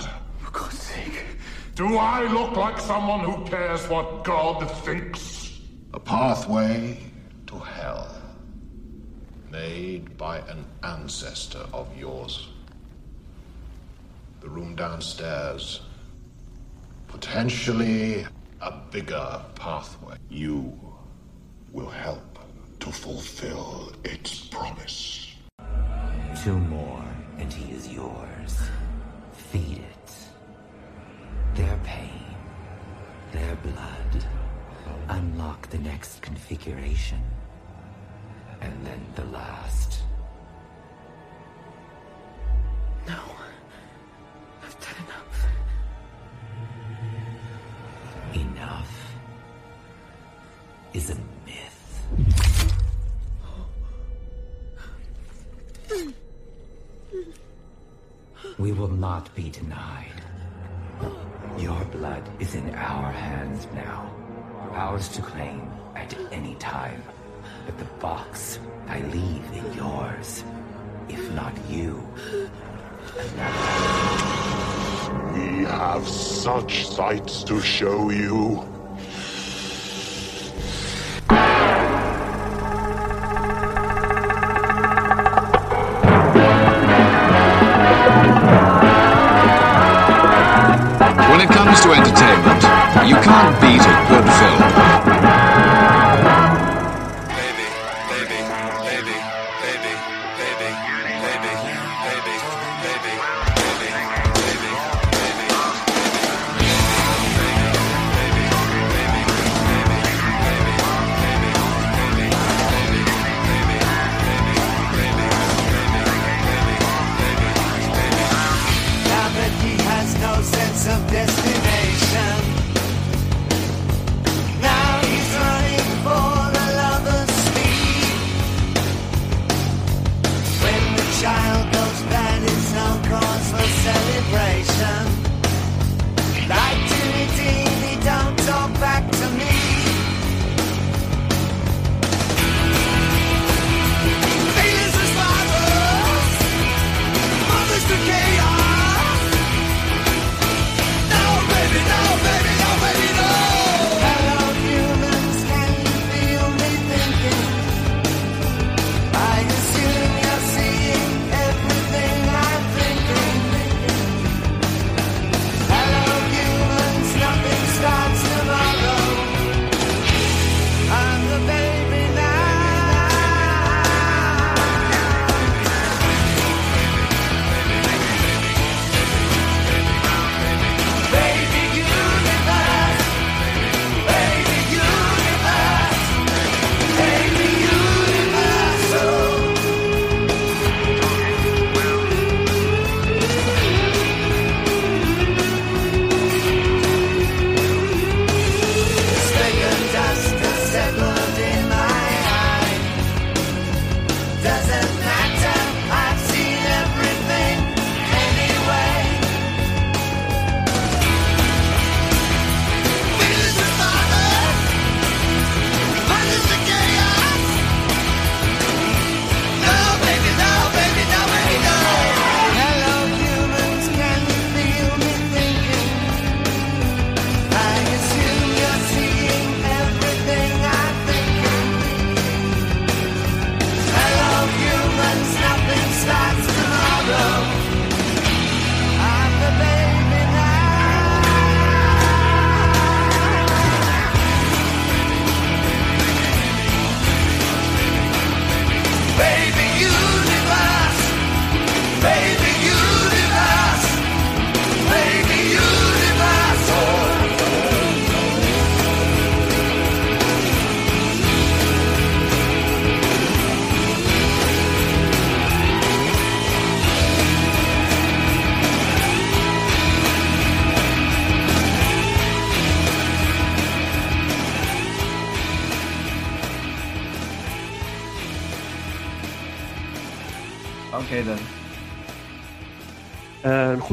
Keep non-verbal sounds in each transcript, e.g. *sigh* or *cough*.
For God's sake. Do I look like someone who cares what God thinks? A pathway to hell. Made by an ancestor of yours. The room downstairs. Potentially a bigger pathway. You will help to fulfill its promise. Two more, and he is yours. Feed it. Their pain, their blood. Unlock the next configuration. And then the last. No. I've done enough. Enough is a myth. *gasps* *clears throat* We will not be denied. Your blood is in our hands now. Ours to claim at any time. But the box I leave in yours. If not you, We have such sights to show you. You can't beat a good film.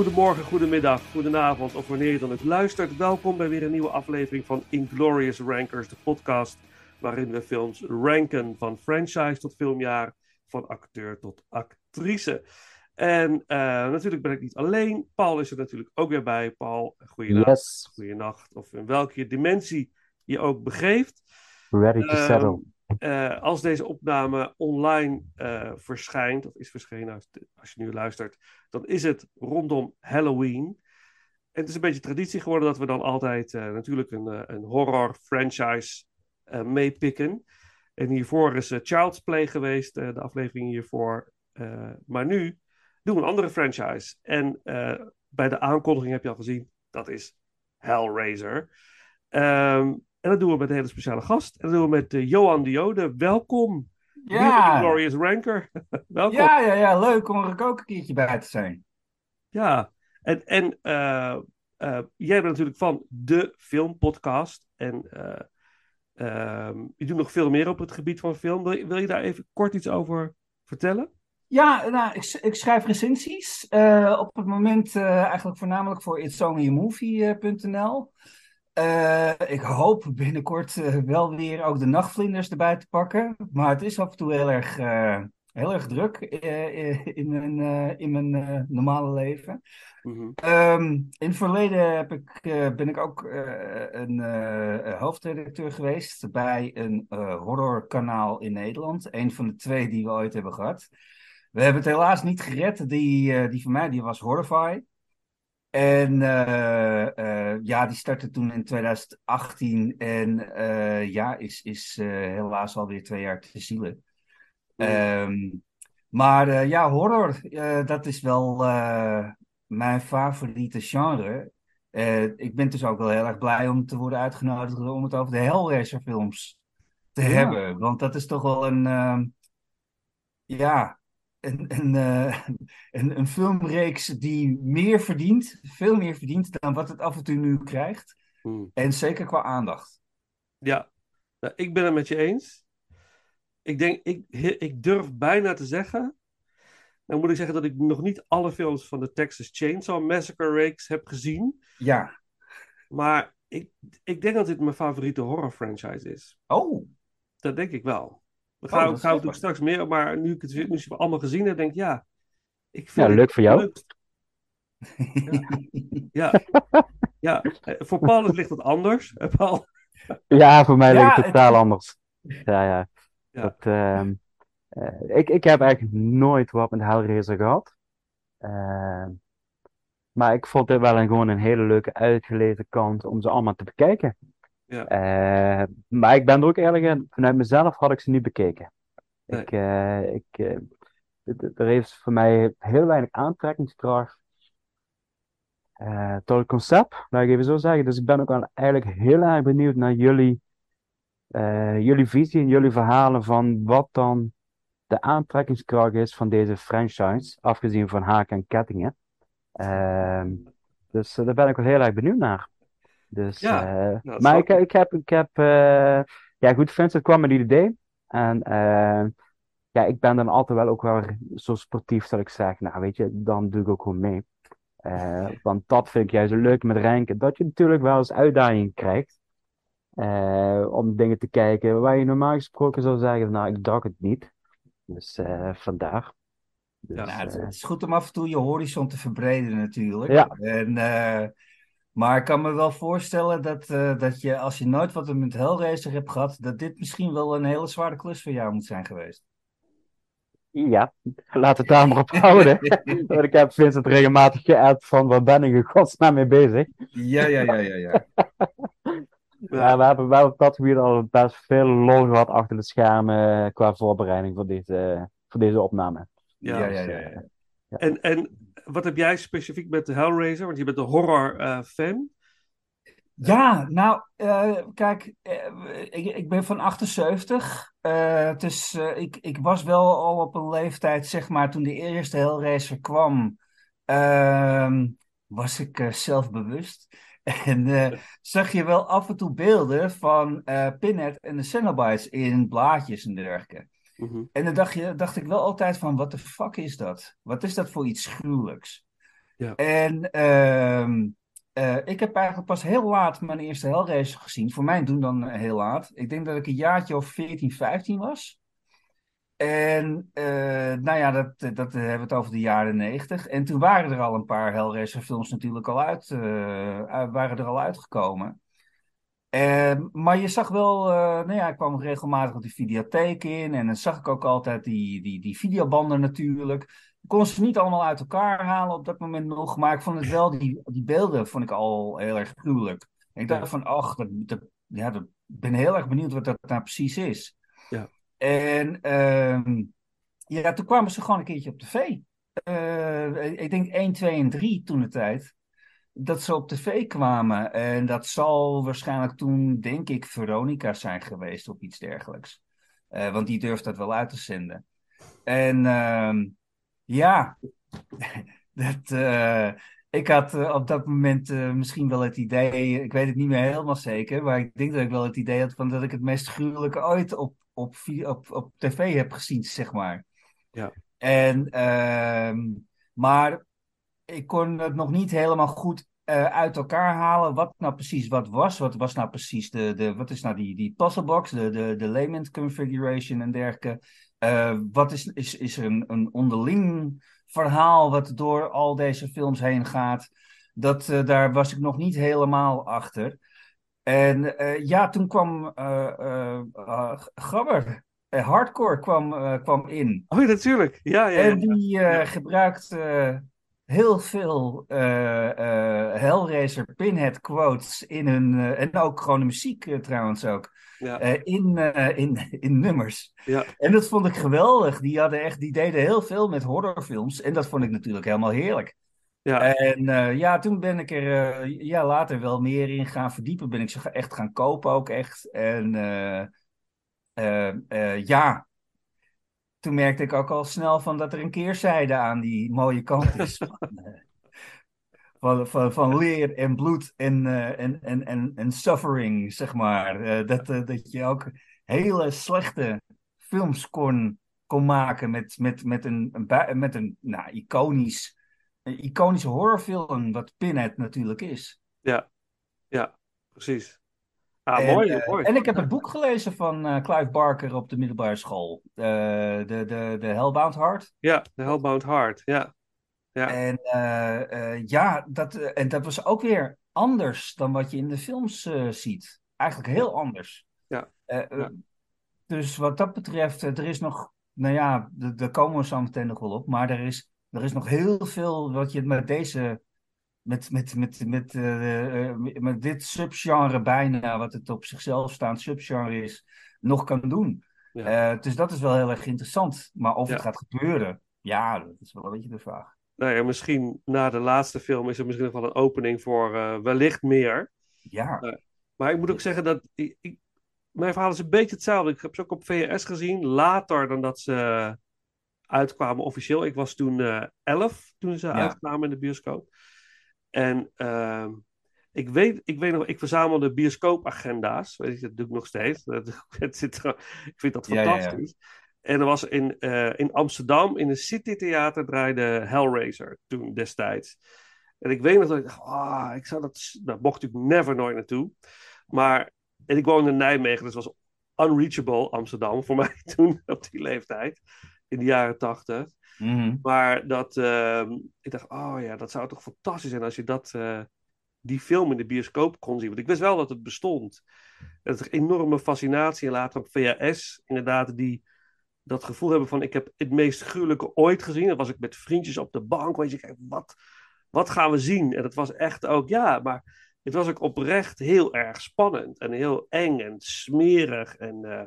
Goedemorgen, goedemiddag, goedenavond of wanneer je dan ook luistert. Welkom bij weer een nieuwe aflevering van Inglorious Rankers, de podcast waarin we films ranken van franchise tot filmjaar, van acteur tot actrice. En eh, natuurlijk ben ik niet alleen. Paul is er natuurlijk ook weer bij. Paul, goeienacht, Yes, goeienacht. Of in welke dimensie je ook begeeft. ready to Ehm, settle. Eh, als deze opname online eh, verschijnt, of is verschenen als, je nu luistert, dan is het rondom Halloween. En het is een beetje traditie geworden dat we dan altijd eh, natuurlijk een, een horror franchise meepikken. En hiervoor is Child's Play geweest, de aflevering hiervoor. Maar nu doen we een andere franchise. En bij de aankondiging heb je al gezien, dat is Hellraiser. Ehm, en dat doen we met een hele speciale gast. En dat doen we met eh, Johan Diode. Welkom. Ja. Glorious Ranker. *laughs* Welkom. Ja, ja, ja, leuk om er ook een keertje bij te zijn. Ja, en, en eh, eh, jij bent natuurlijk van de filmpodcast. En eh, ehm, je doet nog veel meer op het gebied van film. Wil je, wil je daar even kort iets over vertellen? Ja, nou, ik, ik schrijf recensies. op het moment eigenlijk voornamelijk voor itsonlyamovie.nl. Eh ik hoop binnenkort eh, wel weer ook de nachtvlinders erbij te pakken. Maar het is af en toe heel erg, eh, heel erg druk in mijn, in mijn normale leven. Mhm. Ehm, in het verleden heb ik, ben ik ook een hoofdredacteur geweest bij een horrorkanaal in Nederland. Een van de twee die we ooit hebben gehad. We hebben het helaas niet gered. Die, die van mij die was Horrify. En eh, eh, ja, die startte toen in 2018 en eh, ja, is, is helaas alweer twee jaar te zielen. Ehm, maar ja, horror, dat is wel mijn favoriete genre. Ik ben dus ook wel heel erg blij om te worden uitgenodigd om het over de Hellraiser films te Ja. hebben. Want dat is toch wel een, ehm, ja, een, een, eh, een, een filmreeks die meer verdient, veel meer verdient dan wat het af en toe nu krijgt. Hmm. En zeker qua aandacht. Ja, nou, ik ben het met je eens. Ik denk, ik, ik durf bijna te zeggen. Dan moet ik zeggen dat ik nog niet alle films van de Texas Chainsaw Massacre reeks heb gezien. Ja. Maar ik, ik denk dat dit mijn favoriete horror franchise is. Oh, Dat denk ik wel. We Oh, gaan, dat we natuurlijk straks meer, maar nu ik het nu ik het allemaal gezien heb, denk ik ja. Ik vind Ja, het leuk voor jou. leuk. *laughs* Ja, ja. Eh, voor Paul ligt het anders. hè, Paul? Ja, voor mij Ja, ligt het het- totaal anders. Ja, ja. Ja. Dat, ehm, eh, ik, ik heb eigenlijk nooit wat met Hellraiser gehad. Ehm, maar ik vond dit wel een, gewoon een hele leuke uitgelezen kant om ze allemaal te bekijken. Ja. Eh, maar ik ben er ook eerlijk in, vanuit mezelf had ik ze niet bekeken. Nee. Ik, eh, ik, eh, er heeft voor mij heel weinig aantrekkingskracht eh, tot het concept, laat ik even zo zeggen. Dus ik ben ook wel eigenlijk heel erg benieuwd naar jullie, jullie visie en jullie verhalen van wat dan de aantrekkingskracht is van deze franchise, afgezien van haken en kettingen. Ehm, dus daar ben ik wel heel erg benieuwd naar. Dus, Ja, eh, maar ik, ik heb, ik heb eh, ja goed, Vincent kwam met dit idee. En eh, ja, ik ben dan altijd wel ook wel zo sportief dat ik zeg, nou weet je, dan doe ik ook gewoon mee. Eh, want dat vind ik juist leuk met ranken, dat je natuurlijk wel eens uitdaging krijgt. eh, om dingen te kijken waar je normaal gesproken zou zeggen, nou ik dacht het niet. Dus eh, vandaar. Dus, Ja. Nou, het, het is goed om af en toe je horizon te verbreden natuurlijk. Ja. En, eh, maar ik kan me wel voorstellen dat, eh, dat je, als je nooit wat met Hellraiser hebt gehad, dat dit misschien wel een hele zware klus voor jou moet zijn geweest. Ja, laat het daar maar op houden. *laughs* Want ik heb Vincent regelmatig geappt van waar ben ik in godsnaam mee bezig. Ja, ja, ja, ja, ja. *laughs* Ja, we hebben wel op dat gebied al best veel lol gehad achter de schermen eh, qua voorbereiding voor deze, voor deze opname. Ja. Ja, ja, ja, ja. En, en wat heb jij specifiek met de Hellraiser? Want je bent een horror eh, fan. Ja, nou, eh, kijk, eh, ik, ik ben van 78. eh, dus ik, ik was wel al op een leeftijd, zeg maar, toen de eerste Hellraiser kwam, ehm, was ik zelfbewust. *laughs* En zag je wel af en toe beelden van eh Pinhead en de Cenobites in blaadjes en dergelijke. Mhm. En dan dacht, je, dacht ik wel altijd van, wat de fuck is dat? Wat is dat voor iets gruwelijks? Ja. En ehm, eh, ik heb eigenlijk pas heel laat mijn eerste Hellraiser gezien. Voor mijn doen dan heel laat. Ik denk dat ik een jaartje of 14, 15 was. En eh, nou ja, dat, dat hebben we het over de jaren negentig. En toen waren er al een paar Hellraiser films natuurlijk al uit, eh, uit- waren er al uitgekomen. Eh, maar je zag wel, eh, nou ja, ik kwam regelmatig op die videotheek in en dan zag ik ook altijd die, die, die videobanden natuurlijk. Ik kon ze niet allemaal uit elkaar halen op dat moment nog, maar ik vond het wel, die, die beelden vond ik al heel erg gruwelijk. En ik dacht van, ach, dat, dat, ja, dat, ben heel erg benieuwd wat dat nou precies is. Ja. En ehm, ja, toen kwamen ze gewoon een keertje op tv. Eh, ik denk 1, 2 en 3 toen de tijd. Dat ze op tv kwamen. En dat zal waarschijnlijk toen, denk ik, Veronica zijn geweest of iets dergelijks. Eh, want die durft dat wel uit te zenden. En ehm, ja, *laughs* dat, eh, ik had eh, op dat moment misschien wel het idee, ik weet het niet meer helemaal zeker, maar ik denk dat ik wel het idee had van dat ik het meest gruwelijke ooit op, op, op, op tv heb gezien, zeg maar. Ja. En, ehm, maar ik kon het nog niet helemaal goed eh, uit elkaar halen wat nou precies wat was. Wat was nou precies de, de wat is nou die, die puzzlebox, de, de, de layman configuration en dergelijke. Eh, wat is, is, is er een, een onderling verhaal wat door al deze films heen gaat? Dat, eh, daar was ik nog niet helemaal achter. En ja, toen kwam Gabber, Hardcore kwam, kwam in. Oh natuurlijk. Ja, ja, ja. En die eh, gebruikt heel veel eh, Hellraiser Pinhead quotes in hun. eh, en ook gewoon de muziek trouwens ook. Ja. in, in, *laughs* in nummers. Ja. En dat vond ik geweldig. Die, hadden echt, die deden heel veel met horrorfilms. En dat vond ik natuurlijk helemaal heerlijk. Ja. En ja, toen ben ik er ja, later wel meer in gaan verdiepen. Ben ik ze echt gaan kopen ook echt. En ja, toen merkte ik ook al snel van dat er een keerzijde aan die mooie kant is. van, *laughs* eh, van, van, van leer en bloed en, eh, en, en, en, en suffering, zeg maar. Eh, dat, dat je ook hele slechte films kon, kon maken met, met, met een, met een nou, iconisch, een iconische horrorfilm, wat Pinhead natuurlijk is. Ja, ja, precies. Ah, En, mooi, eh, mooi. En ik heb het boek gelezen van eh, Clive Barker op de middelbare school. Eh, de, de, de Hellbound Heart. Ja, The Hellbound Heart. Ja, ja. En ja, dat, en dat was ook weer anders dan wat je in de films ziet. Eigenlijk heel anders. Ja. Ja. Dus wat dat betreft, er is nog, nou ja, daar komen we zo meteen nog wel op. Maar er is, er is nog heel veel wat je met deze, met, met, met, met, eh, eh, met dit subgenre bijna, wat het op zichzelf staand subgenre is, nog kan doen. Ja. Eh, dus dat is wel heel erg interessant. Maar of het gaat gebeuren, ja, dat is wel een beetje de vraag. Nou ja, misschien na de laatste film is er misschien nog wel een opening voor wellicht meer. Ja. Maar ik moet ook zeggen dat ik, ik- mijn verhaal is een beetje hetzelfde. Ik heb ze ook op VHS gezien, later dan dat ze uitkwamen officieel. Ik was toen 11 toen ze uitkwamen in de bioscoop. En ehm, ik, weet, ik weet nog, ik verzamelde bioscoopagenda's. Weet je, dat doe ik nog steeds. Dat, *laughs* het zit, ik vind dat Ja, ja, ja. fantastisch. En er was in, eh, in Amsterdam, in een citytheater, draaide Hellraiser toen destijds. En ik weet nog dat ik dacht, ah, ik zou dat... Daar mocht ik never nooit naartoe. Maar, en ik woonde in Nijmegen, dus het was unreachable Amsterdam voor *laughs* mij toen, op die leeftijd. In de jaren tachtig. Mhm. Maar dat, ehm, ik dacht, oh ja, dat zou toch fantastisch zijn als je dat, eh, die film in de bioscoop kon zien. Want ik wist wel dat het bestond. Dat er enorme fascinatie en later op VHS, inderdaad, die dat gevoel hebben van, ik heb het meest gruwelijke ooit gezien. Dan was ik met vriendjes op de bank, weet je, kijk, wat, wat gaan we zien? En het was echt ook, ja, maar het was ook oprecht heel erg spannend en heel eng en smerig. En eh,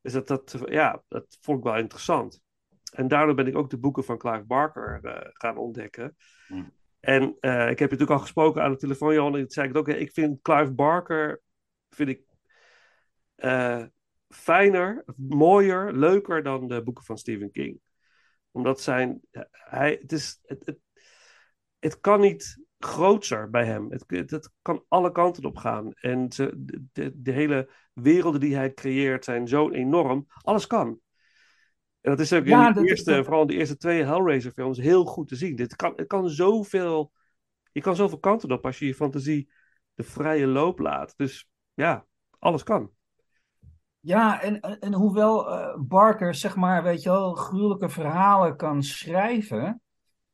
dus dat, dat, ja, dat vond ik wel interessant. En daardoor ben ik ook de boeken van Clive Barker eh, gaan ontdekken. En eh, ik heb je natuurlijk al gesproken aan de telefoon, Johan. Ik zei het ook. Ik vind Clive Barker vind ik, eh, fijner, mooier, leuker dan de boeken van Stephen King. Omdat zijn. Hij, het, is, het, het, het kan niet grootser bij hem. Het, het, het kan alle kanten op gaan. En ze, de, de hele werelden die hij creëert zijn zo enorm. Alles kan. En dat is ook Ja, in dat de eerste, vooral in de eerste twee Hellraiser films, heel goed te zien. Dit kan, het kan zoveel, je kan zoveel kanten op als je je fantasie de vrije loop laat. Dus ja, alles kan. Ja, en, en en hoewel eh, Barker, zeg maar, weet je wel, gruwelijke verhalen kan schrijven.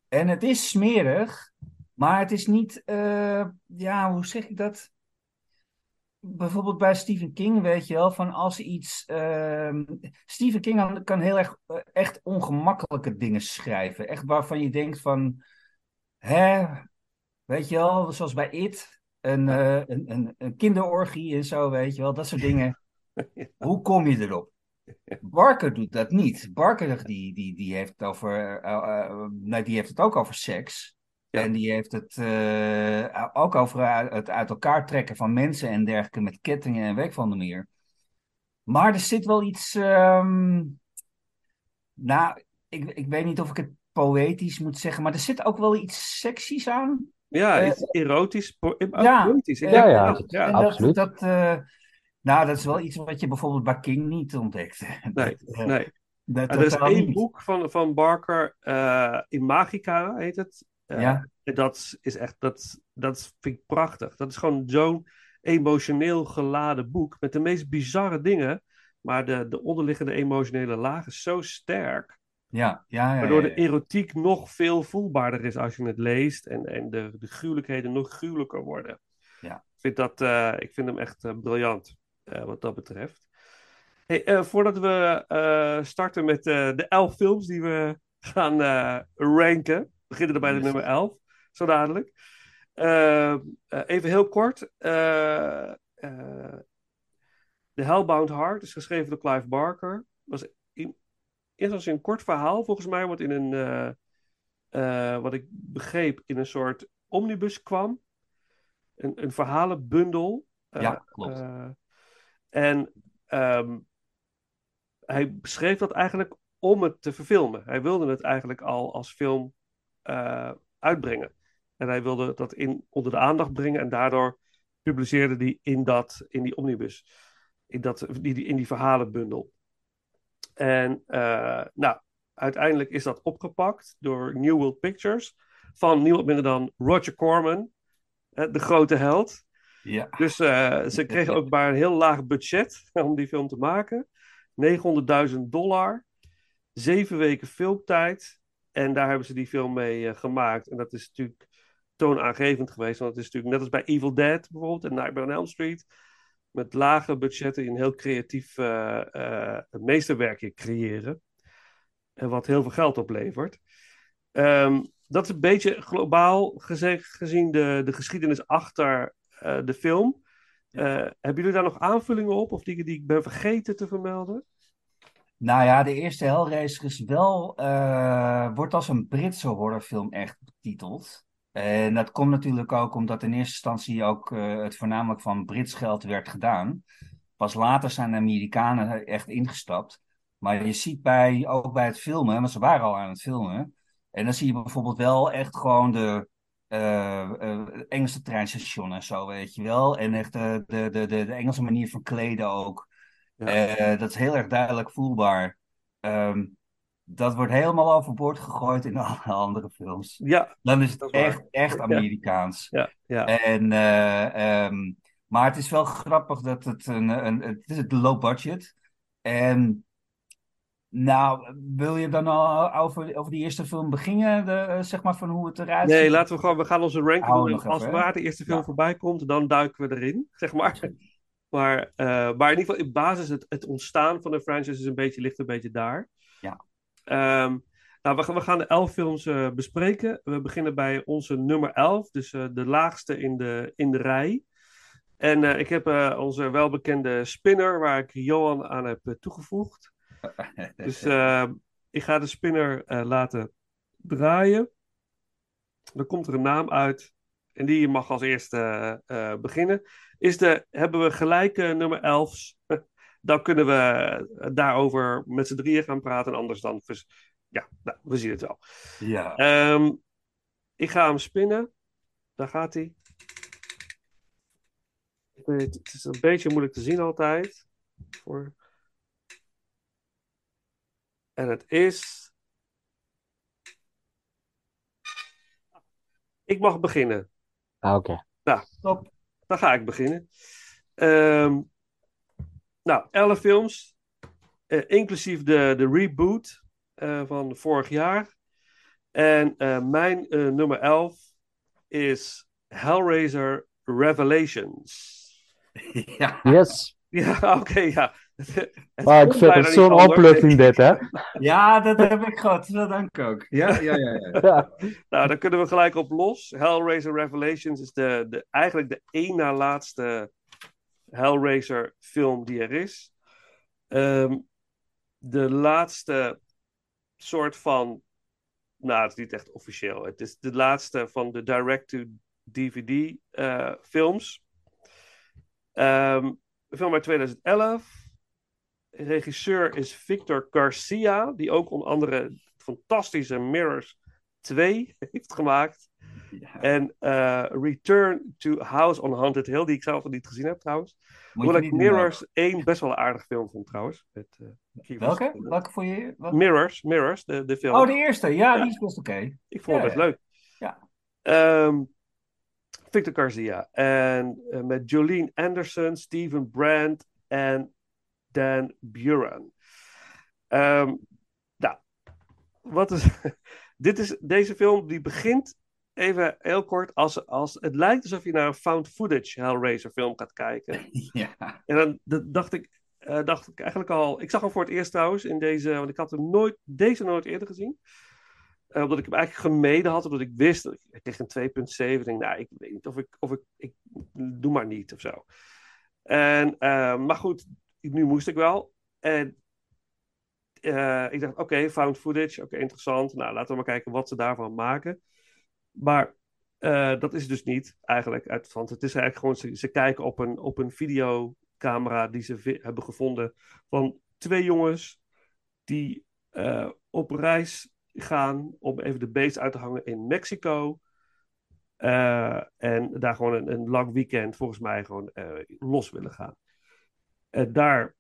En het is smerig, maar het is niet, eh, ja, hoe zeg ik dat? Bijvoorbeeld bij Stephen King, weet je wel, van als iets. ehm, Stephen King kan, heel erg eh, echt ongemakkelijke dingen schrijven. Echt waarvan je denkt van, hè, weet je wel, zoals bij It, een, eh, een, een, een kinderorgie en zo, weet je wel, dat soort dingen. *laughs* Hoe kom je erop? Barker doet dat niet. Barker die, die, die, heeft, het over, nee, die heeft het ook over seks. En die heeft het eh, ook over het uit elkaar trekken van mensen en dergelijke met kettingen en weg van de meer. Maar er zit wel iets. ehm, nou, ik, ik weet niet of ik het poëtisch moet zeggen, maar er zit ook wel iets seksies aan. Ja, Eh, iets erotisch, po- ook ja, poëtisch. Eh, ja, dat- ja. en dat, dat, eh, nou, dat is wel iets wat je bijvoorbeeld bij King niet ontdekte. *laughs* Nee, Dat, eh, nee. dat er is één niet. boek van, van Barker, eh Imagica heet het. Eh, Ja. Dat is echt, dat, dat vind ik prachtig. Dat is gewoon zo'n emotioneel geladen boek met de meest bizarre dingen. Maar de, de onderliggende emotionele laag is zo sterk. Ja, ja, ja. Waardoor de erotiek nog veel voelbaarder is als je het leest. En, en de, de gruwelijkheden nog gruwelijker worden. Ja. Ik vind, dat, eh, ik vind hem echt eh, briljant wat dat betreft. Hey, voordat we starten met de elf films die we gaan ranken. We beginnen er bij de nummer 11, zo dadelijk. Eh, eh, even heel kort. Eh, eh, The Hellbound Heart is geschreven door Clive Barker. Was in, eerst als een kort verhaal, volgens mij, wat in een, wat ik begreep, in een soort omnibus kwam. Een, een verhalenbundel. Ja, klopt. en ehm, hij beschreef dat eigenlijk om het te verfilmen. Hij wilde het eigenlijk al als film uitbrengen. En hij wilde dat in, onder de aandacht brengen en daardoor publiceerde hij in, dat, in die omnibus. In, dat, die, die- in die verhalenbundel. En eh, nou, uiteindelijk is dat opgepakt door New World Pictures. Van niemand minder dan Roger Corman, de grote held. Ja. Dus eh, ze kregen ook maar een heel laag budget *laughs* om die film te maken. 900.000 dollar. Zeven weken filmtijd. En daar hebben ze die film mee eh, gemaakt. En dat is natuurlijk toonaangevend geweest. Want het is natuurlijk net als bij Evil Dead bijvoorbeeld. En Nightmare on Elm Street. Met lage budgetten een heel creatief eh, eh, meesterwerkje creëren. En wat heel veel geld oplevert. Ehm, dat is een beetje globaal geze- gezien de, de geschiedenis achter de film. Eh, hebben jullie daar nog aanvullingen op? Of dingen die ik ben vergeten te vermelden? Nou ja, de eerste Hellraiser is wel, eh, wordt als een Britse horrorfilm echt betiteld. En dat komt natuurlijk ook omdat in eerste instantie ook eh, het voornamelijk van Brits geld werd gedaan. Pas later zijn de Amerikanen er echt ingestapt. Maar je ziet bij, ook bij het filmen, want ze waren al aan het filmen. En dan zie je bijvoorbeeld wel echt gewoon de eh, Engelse treinstation en zo, weet je wel. En echt de, de, de, de Engelse manier van kleden ook. Eh, dat is heel erg duidelijk voelbaar. Ehm, dat wordt helemaal overboord gegooid in *laughs* alle andere films. Ja, Dan is het waar. echt, echt Ja. Amerikaans. Ja, ja. En, eh, ehm, maar het is wel grappig dat het een, een het is het low budget. En nou, wil je dan al over, over die eerste film beginnen, de, eh, zeg maar van hoe het eruit ziet? Nee, laten we gewoon, we gaan onze ranking doen. als waar de eerste film Ja. voorbij komt, dan duiken we erin, *laughs* zeg maar. Maar, eh, maar in ieder geval, in basis, het, het ontstaan van de franchise is een beetje, ligt een beetje daar. Ja. Ehm, nou, we gaan, we gaan de elf films eh, bespreken. We beginnen bij onze nummer elf, dus eh, de laagste in de, in de rij. En ik heb onze welbekende spinner, waar ik Johan aan heb toegevoegd. *laughs* Dus eh, ik ga de spinner laten draaien. Dan komt er een naam uit. En die mag als eerste eh, eh, beginnen. Is de, hebben we gelijke nummer 11? *laughs* Dan kunnen we eh, daarover met z'n drieën gaan praten. En anders dan. Ja, nou, we zien het wel. Ja. Ehm, ik ga hem spinnen. Daar gaat hij. Het is een beetje moeilijk te zien altijd. Voor... En het is. Ik mag beginnen. Ah, Oké. Nou, dan ga ik beginnen. Ehm, nou, 11 films, eh, inclusief de, de reboot eh, van vorig jaar. En eh, mijn eh, nummer 11 is Hellraiser Revelations. *laughs* Ja. Yes. Ja, oké, ja. *laughs* Maar ik vind het zo'n opluchting dit, hè? *laughs* ja, dat heb ik gehad. Dat dank ik ook. Ja, ja, ja. ja. Ja. Nou, daar kunnen we gelijk op los. Hellraiser Revelations is de, de, eigenlijk de één na laatste Hellraiser film die er is. Ehm, de laatste soort van... Nou, het is niet echt officieel. Het is de laatste van de direct-to-DVD eh, films. Ehm, een film uit 2011. Regisseur is Victor Garcia, die ook onder andere fantastische Mirrors 2 heeft gemaakt. Ja. En eh, Return to House on Haunted Hill, die ik zelf nog niet gezien heb trouwens. Hoewel ik doen, Mirrors 1 best wel een aardig film vond trouwens. Met, eh, Welke? Welke voor je? Wat? Mirrors, Mirrors, de, de film. Oh, de eerste. Ja, Ja. die is best oké. Ik vond het best leuk. Ja. Ehm, Victor Garcia. En eh, met Jolene Anderson, Steven Brandt en Dan Buren. Ehm, nou, wat is... *laughs* Dit is, deze film die begint even heel kort als, als het lijkt alsof je naar een found footage Hellraiser film gaat kijken. *laughs* Ja. En dan dacht ik, eh, dacht ik eigenlijk al. Ik zag hem voor het eerst trouwens in deze, want ik had hem nooit, deze nooit eerder gezien. Eh, omdat ik hem eigenlijk gemeden had, omdat ik wist dat ik, een 2,7. Ik denk, nou, ik weet niet of ik, of ik, ik doe maar niet of zo. En, eh, maar goed, nu moest ik wel. En eh, ik dacht, oké, found footage, oké, interessant. Nou, laten we maar kijken wat ze daarvan maken. Maar eh, dat is dus niet eigenlijk. Uit, want het is eigenlijk gewoon, ze, kijken op een, op een videocamera die ze hebben gevonden van twee jongens die eh, op reis gaan om even de beest uit te hangen in Mexico. En daar gewoon een, een lang weekend volgens mij gewoon los willen gaan. En daar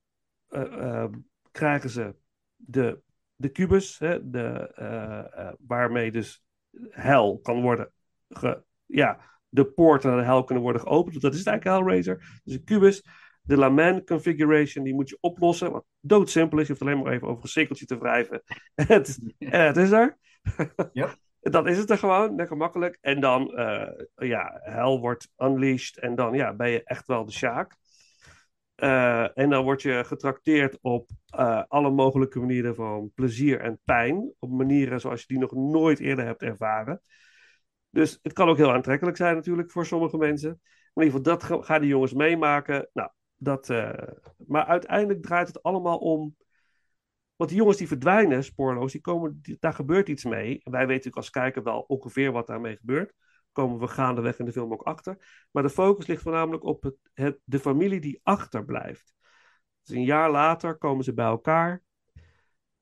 eh, eh, krijgen ze de, de kubus, hè, de, eh, eh, waarmee dus hel kan worden ge, ja, de poorten naar de hel kunnen worden geopend. Dat is het eigenlijk Hellraiser. Dus een kubus, de Laman configuration, die moet je oplossen. Wat doodsimpel is. Je hoeft alleen maar even over een cirkeltje te wrijven. En *laughs* het, het is er. *laughs* Ja. Dan is het er gewoon, lekker makkelijk. En dan, eh, ja, hel wordt unleashed. En dan, ja, ben je echt wel de Sjaak. Eh, en dan word je getrakteerd op eh, alle mogelijke manieren van plezier en pijn. Op manieren zoals je die nog nooit eerder hebt ervaren. Dus het kan ook heel aantrekkelijk zijn natuurlijk voor sommige mensen. Maar in ieder geval, dat ga- gaan die jongens meemaken. Nou, dat, eh, maar uiteindelijk draait het allemaal om... Want die jongens die verdwijnen, spoorloos, die komen, daar gebeurt iets mee. En wij weten natuurlijk als kijker wel ongeveer wat daarmee gebeurt. Komen we gaandeweg in de film ook achter. Maar de focus ligt voornamelijk op het, de familie die achterblijft. Dus een jaar later komen ze bij elkaar.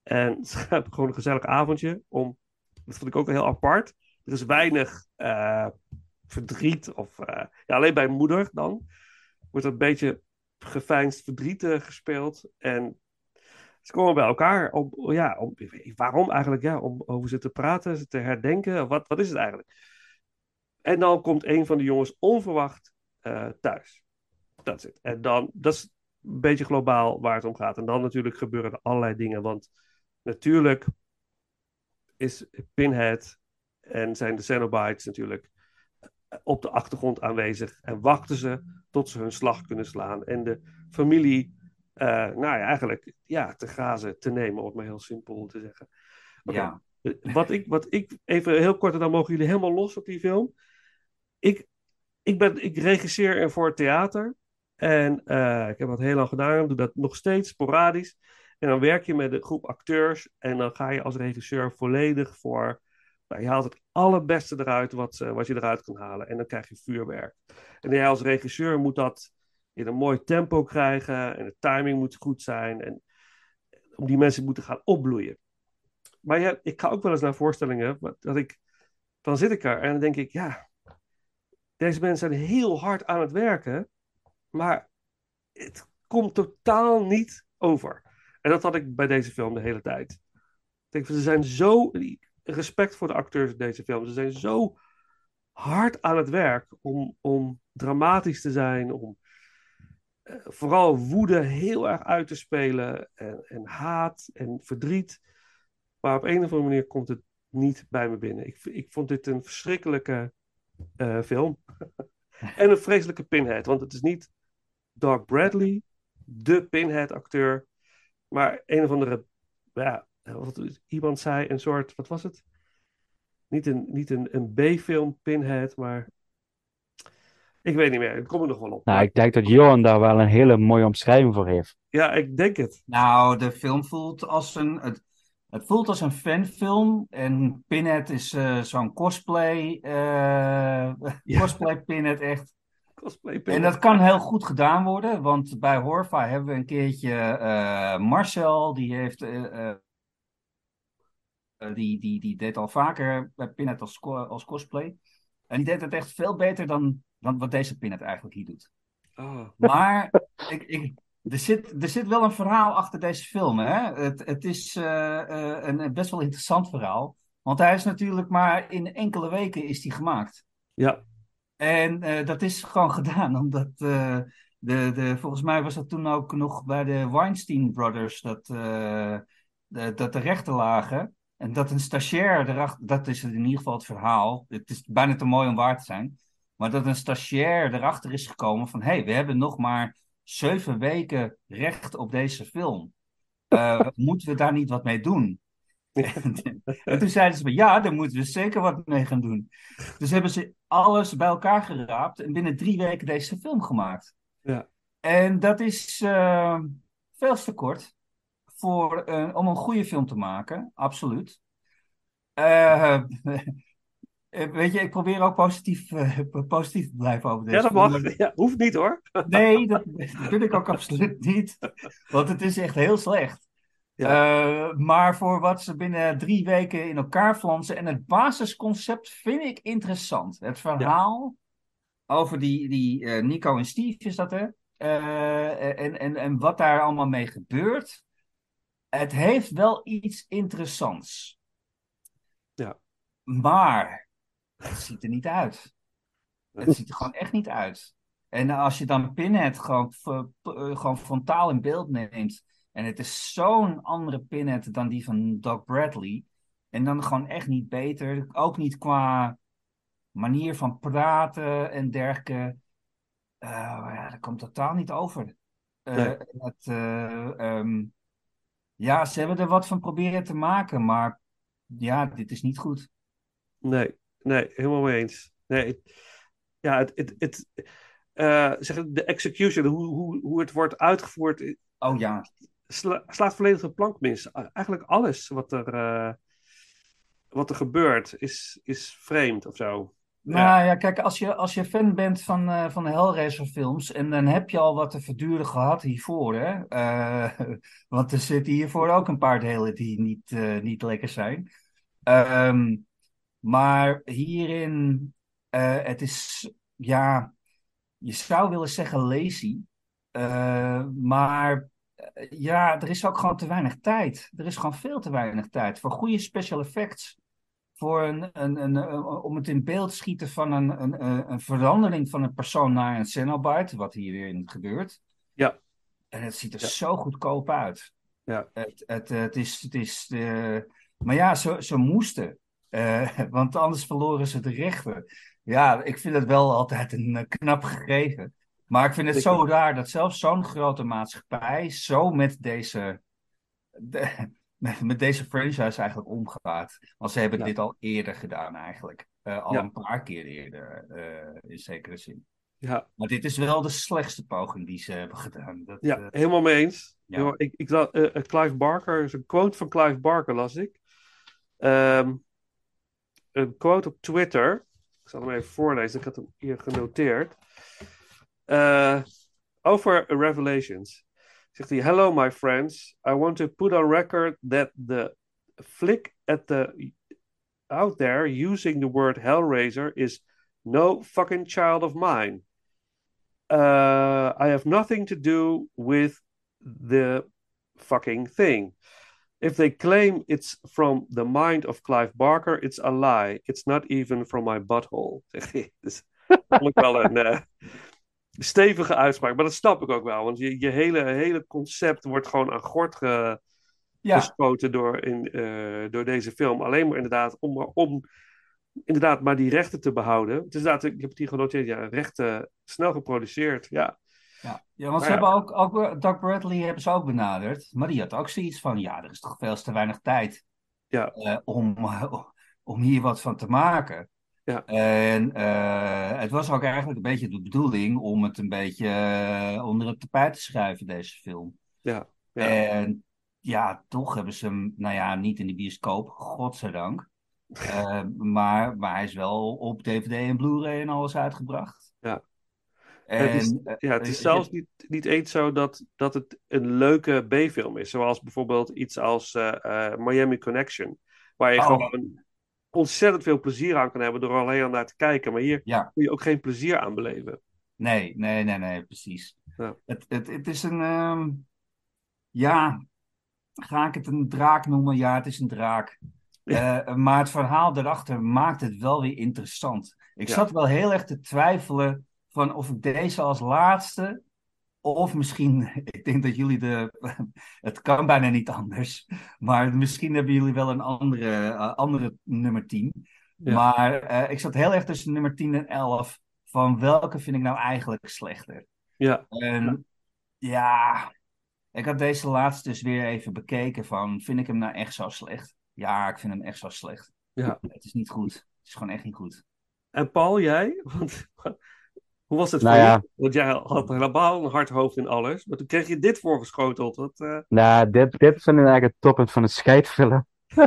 En *laughs* ze hebben gewoon een gezellig avondje. Om, dat vond ik ook heel apart. Er is weinig eh, verdriet. Of, eh, ja, alleen bij moeder dan. Wordt er een beetje geveinsd verdriet eh, gespeeld. En ze komen bij elkaar om, ja, om, waarom eigenlijk? Ja, om over ze te praten, ze te herdenken. Wat, wat is het eigenlijk? En dan komt een van de jongens onverwacht eh, thuis. Dat is het. En dan, dat is een beetje globaal waar het om gaat. En dan natuurlijk gebeuren er allerlei dingen. Want natuurlijk is Pinhead en zijn de Cenobites natuurlijk op de achtergrond aanwezig. En wachten ze tot ze hun slag kunnen slaan. En de familie, eh, nou ja, eigenlijk ja, te grazen te nemen, om het maar heel simpel te zeggen. Ja. Wat ik, wat ik, even heel kort, en dan mogen jullie helemaal los op die film. Ik, ik, ben, ik regisseer voor het theater. En eh, ik heb dat heel lang gedaan. Doe dat nog steeds sporadisch. En dan werk je met een groep acteurs. En dan ga je als regisseur volledig voor. Nou, je haalt het allerbeste eruit wat, eh, wat je eruit kan halen. En dan krijg je vuurwerk. En jij als regisseur moet dat in een mooi tempo krijgen. En de timing moet goed zijn. En om die mensen moeten gaan opbloeien. Maar ja, ik ga ook wel eens naar voorstellingen. Dat ik, dan zit ik er en dan denk ik, ja, deze mensen zijn heel hard aan het werken, maar het komt totaal niet over. En dat had ik bij deze film de hele tijd. Ik denk, ze zijn zo, respect voor de acteurs in deze film, ze zijn zo hard aan het werk om, om dramatisch te zijn, om eh, vooral woede heel erg uit te spelen. En, en haat en verdriet. Maar op een of andere manier komt het niet bij me binnen. Ik, ik vond dit een verschrikkelijke eh, film. en een vreselijke Pinhead. Want het is niet Doug Bradley, de Pinhead-acteur. Maar een of andere, ja, wat iemand zei, een soort, wat was het? Niet een, niet een, een B-film Pinhead, maar ik weet niet meer. Daar kom ik nog wel op. Nou, ik denk dat Johan daar wel een hele mooie omschrijving voor heeft. Ja, ik denk het. Nou, de film voelt als een. Het, het voelt als een fanfilm. En Pinhead is eh, zo'n cosplay. eh, Cosplay Pinhead, echt. Cosplay En dat kan heel goed gedaan worden. Want bij Horva hebben we een keertje eh, Marcel. Die heeft. die, die, die deed al vaker bij Pinhead als, als cosplay. En die deed het echt veel beter dan, dan wat deze Pinhead eigenlijk hier doet. Oh, Maar ik, ik, er, zit, er zit wel een verhaal achter deze film. Hè? Het, het is eh, eh, een, best wel interessant verhaal. Want hij is natuurlijk maar in enkele weken is die gemaakt. ja, En eh, dat is gewoon *laughs* gedaan, omdat de, de, volgens mij was dat toen ook nog bij de Weinstein Brothers dat, de, dat de rechten lagen. En dat een stagiair erachter, dat is in ieder geval het verhaal. Het is bijna te mooi om waar te zijn. Maar dat een stagiair erachter is gekomen van: hé, hey, we hebben nog maar zeven weken recht op deze film. Eh, *laughs* moeten we daar niet wat mee doen? *laughs* en toen zeiden ze: ja, daar moeten we zeker wat mee gaan doen. Dus hebben ze alles bij elkaar geraapt en binnen drie weken deze film gemaakt. Ja. En dat is eh, veel te kort voor, eh, om een goede film te maken, absoluut. *laughs* Eh, weet je, ik probeer ook positief, eh, positief te blijven over deze ja dat mag. Ja, hoeft niet hoor. Nee, dat, dat wil ik ook absoluut niet. Want het is echt heel slecht. Eh, maar voor wat ze binnen drie weken in elkaar flansen. En het basisconcept vind ik interessant. Het verhaal over die, die Nico en Steve is dat hè? En, en, en wat daar allemaal mee gebeurt. Het heeft wel iets interessants. Ja. Maar het ziet er niet uit. Het ziet er gewoon echt niet uit. En als je dan Pinhead gewoon, eh, gewoon frontaal in beeld neemt. En het is zo'n andere Pinhead dan die van Doc Bradley. En dan gewoon echt niet beter. Ook niet qua manier van praten en dergelijke. Eh, ja, dat komt totaal niet over. Nee. het, eh, ehm, ja, ze hebben er wat van proberen te maken. Maar ja, dit is niet goed. Nee, nee, helemaal mee eens. Nee, het- ja, het, het, het, eh, zeg, de execution, hoe, hoe, hoe het wordt uitgevoerd, eh, Oh ja. sla- slaat volledig de plank mis. Eigenlijk alles wat er, eh, wat er gebeurt is, is vreemd of zo. Nou ja, kijk, als je, als je fan bent van, van de Hellraiser films en dan heb je al wat te verduren gehad hiervoor, hè? *laughs* Want er zitten hiervoor ook een paar delen die niet, niet lekker zijn. Ehm, maar hierin, eh, het is, ja, je zou willen zeggen lazy, Eh, maar eh, ja, er is ook gewoon te weinig tijd. Er is gewoon veel te weinig tijd voor goede special effects voor een, een, een, een- om het in beeld schieten van een, een, verandering van een persoon naar een Cenobite, wat hierin gebeurt. Ja. En het ziet er Ja. zo goedkoop uit. Ja. Het, het, het is, het is eh, maar ja, ze, ze moesten. Eh, *laughs* want anders verloren ze de rechten. Ja, ik vind het wel altijd een eh, knap gegeven. Maar ik vind het zo raar dat zelfs zo'n grote maatschappij zo met deze, de- *laughs* met, met deze franchise eigenlijk omgaat. Want ze hebben Ja. dit al eerder gedaan eigenlijk. Eh, al Ja. een paar keer eerder, in zekere zin. Ja, Maar dit is wel de slechtste poging die ze hebben gedaan. Dat, ja helemaal mee eens. Ja. Ik, ik, eh, Clive Barker, een quote van Clive Barker las ik. Ehm, een quote op Twitter. Ik zal hem even voorlezen, ik had hem hier genoteerd. Eh, over Revelations. Zegt hij: Hello, my friends. I want to put on record that the flick at the out there using the word Hellraiser is no fucking child of mine. Uh, I have nothing to do with the fucking thing. If they claim it's from the mind of Clive Barker, it's a lie. It's not even from my butthole. *laughs* Dus vond ik wel een. eh, stevige uitspraak. Maar dat snap ik ook wel. Want je, je hele, hele concept wordt gewoon aan gort ge, Ja. gespoten door, in, eh, door deze film. Alleen maar inderdaad om, om inderdaad maar die rechten te behouden. Het is inderdaad, ik heb het hier genoteerd, ja, rechten snel geproduceerd. Ja, Ja, ja want ze ja. hebben ook, ook, Doc Bradley hebben ze ook benaderd. Maar die had ook zoiets van, ja, er is toch veel te weinig tijd ja, eh, om, *laughs* om hier wat van te maken. Ja. En eh, het was ook eigenlijk een beetje de bedoeling om het een beetje eh, onder het tapijt te schuiven, deze film. ja, ja. En ja, toch hebben ze hem, nou ja, niet in de bioscoop, godzijdank. *laughs* Eh, maar, maar hij is wel op DVD en Blu-ray en alles uitgebracht. En, het is, eh, ja, het is eh, zelfs niet, niet eens zo dat, dat het een leuke B-film is. Zoals bijvoorbeeld iets als eh, Miami Connection. Waar je Oh. gewoon ontzettend veel plezier aan kan hebben door alleen al naar te kijken. Maar hier Ja. kun je ook geen plezier aan beleven. Nee, nee, nee, nee, precies. Ja. Het, het, het is een, ehm, ja, ga ik het een draak noemen? Ja, het is een draak. Maar het verhaal daarachter maakt het wel weer interessant. Ik zat wel heel erg te twijfelen van of ik deze als laatste, of misschien, *laughs* ik denk dat jullie de, *laughs* het kan bijna niet anders, maar misschien hebben jullie wel een andere, eh, andere nummer 10. Ja. Maar eh, ik zat heel erg tussen nummer 10 en 11 van welke vind ik nou eigenlijk slechter. Ja, En ja, ik had deze laatste dus weer even bekeken van, vind ik hem nou echt zo slecht? Ja, ik vind hem echt zo slecht. ja. Het is niet goed. Het is gewoon echt niet goed. En Paul, jij? *laughs* Want, hoe was het Nou voor ja. je? Want jij had helemaal een hard hoofd in alles. Maar toen kreeg je dit voorgeschoteld. Dat, eh, Nou, dit, dit vind ik eigenlijk het toppunt van het scheidfilm. *laughs*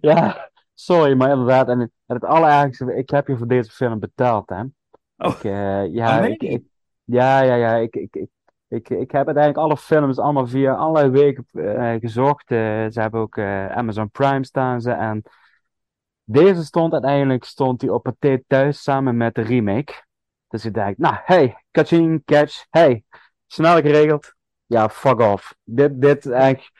ja, sorry, maar inderdaad. En het, het allerergste, ik heb je voor deze film betaald, hè. Oh. Ik, eh, ja, meen ik, ja, ja, ja. Ik, ik, ik, ik, ik heb uiteindelijk alle films allemaal via allerlei wegen eh, gezocht. Ze hebben ook eh, Amazon Prime staan ze. En deze stond uiteindelijk stond die op Pathé thuis samen met de remake. Dus ik dacht, nou, hey, kaching, catch, hey, snel geregeld. Ja, fuck off. Dit, dit, echt,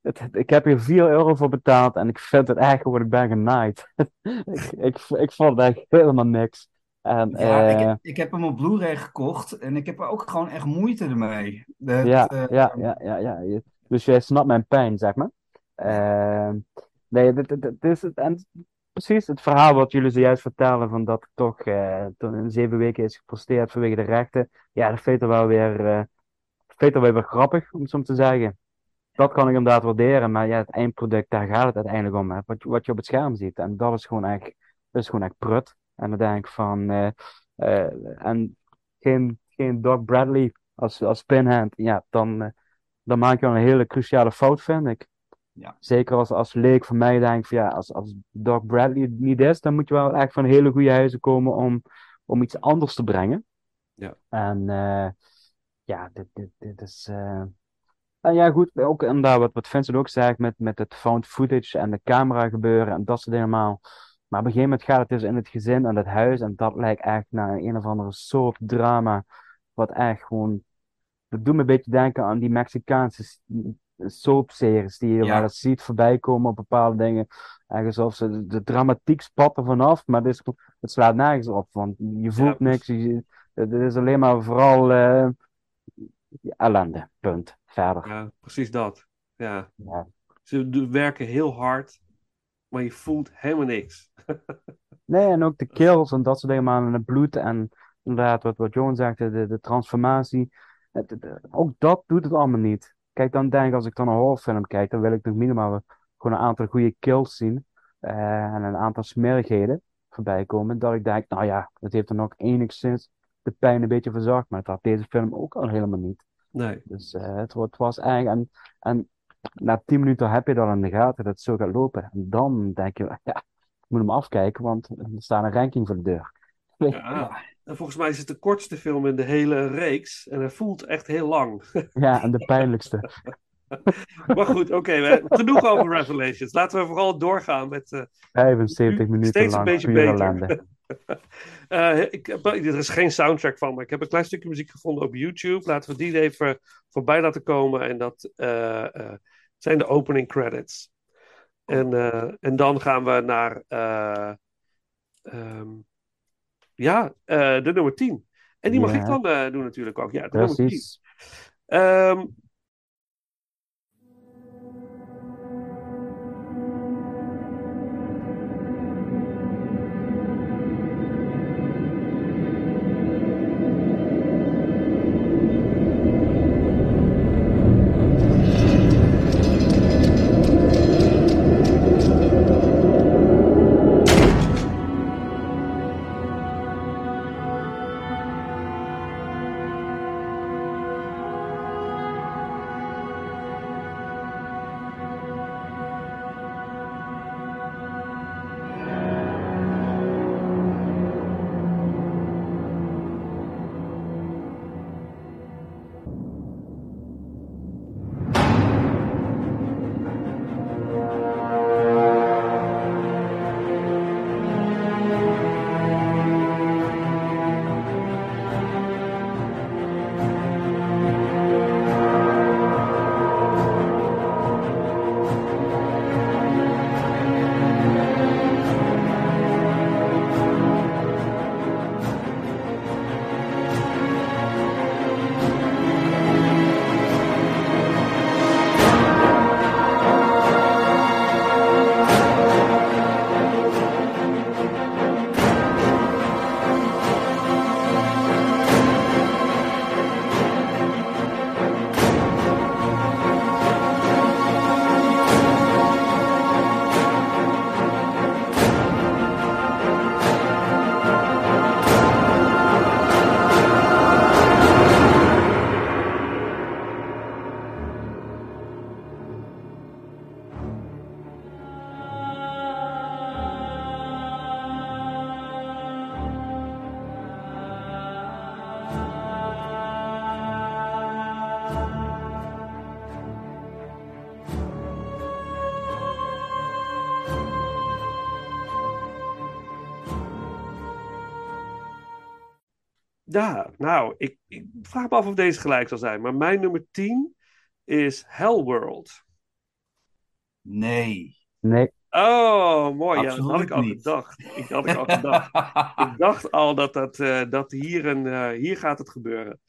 het, ik heb hier 4 euro voor betaald en ik vind het echt gewoon, ik ben genaaid. *laughs* ik, ik, ik vond het echt helemaal niks. En, Ja, eh, ik, ik heb hem op Blu-ray gekocht en ik heb er ook gewoon echt moeite ermee. Dat, Ja, eh, ja, ja, ja, ja. Je- Dus jij snapt mijn pijn, zeg maar. Ehm, nee, dit, dit, dit is het, en precies het verhaal wat jullie zojuist vertellen, van dat toch eh, in zeven weken is geposteerd vanwege de rechten. Ja, dat vind ik wel weer, eh vind wel weer grappig, om het zo te zeggen. Dat kan ik inderdaad waarderen, maar ja, het eindproduct, daar gaat het uiteindelijk om, hè. Wat, wat je op het scherm ziet. En dat is gewoon echt, is gewoon echt prut. En dan denk ik van, eh, eh, en geen, geen Doc Bradley als, als pinhand, ja, dan, eh, dan maak je wel een hele cruciale fout, vind ik. Ja. Zeker als, als leek van mij denk ik van ja, als, als Doc Bradley niet is, dan moet je wel echt van hele goede huizen komen om, om iets anders te brengen. Ja. En eh, ja, dit, dit, dit is. eh, En ja, goed, ook inderdaad, wat, wat Vincent ook zei, met, met het found footage en de camera gebeuren en dat soort dingen allemaal. Maar op een gegeven moment gaat het dus in het gezin en het huis en dat lijkt echt naar een, een of andere soort drama, wat echt gewoon. Dat doet me een beetje denken aan die Mexicaanse soapseries die je Ja. wel eens ziet voorbij komen op bepaalde dingen. En alsof ze de, dramatiek spat er vanaf, maar is, gewoon- het slaat nergens op, want je voelt Ja, niks. Je, het is alleen maar vooral eh, ellende, punt. Verder. ja, precies dat. Ja. Ja. Ze werken heel hard, maar je voelt helemaal niks. *laughs* Nee, en ook de kills en dat soort dingen, maar en het bloed en inderdaad, wat, wat Johan zegt, de, de transformatie. Het- het- ook dat doet het allemaal niet. Kijk, dan denk ik, als ik dan een horrorfilm kijk, dan wil ik nog minimaal gewoon een aantal goede kills zien. eh, en een aantal smerigheden voorbij komen. Dat ik denk, nou ja, het heeft er nog enigszins de pijn een beetje verzorgd. Maar dat had deze film ook al helemaal niet. Nee. Dus eh, het, wa- het was eigenlijk. En, en na tien minuten heb je dat in de gaten dat het zo gaat lopen. En dan denk je, *laughs* ja, ik moet hem afkijken, want er staat een ranking voor de deur. Ja. *laughs* En volgens mij is het de kortste film in de hele reeks. En hij voelt echt heel lang. *laughs* Ja, en de pijnlijkste. *laughs* Maar goed, oké. genoeg over Revelations. Laten we vooral doorgaan met... eh, 75 minuten steeds een lang beetje pure beter. ellende. *laughs* Eh, ik er is geen soundtrack van, maar ik heb een klein stukje muziek gevonden op YouTube. Laten we die even voorbij laten komen. En dat eh, zijn de opening credits. En, en dan gaan we naar eh, ehm, ja, eh, de nummer 10. En die mag Ja. ik dan eh, doen natuurlijk ook. Ja, de nummer 10. Precies. Ja, nou, ik, ik vraag me af of deze gelijk zal zijn. Maar mijn nummer 10 is Hellworld. Nee. Nee. Oh, mooi. Ja, dat had ik al niet. gedacht. Ik had ik al gedacht. ik *laughs* dacht al dat, dat, eh, dat hier, een, eh, hier gaat het gebeuren.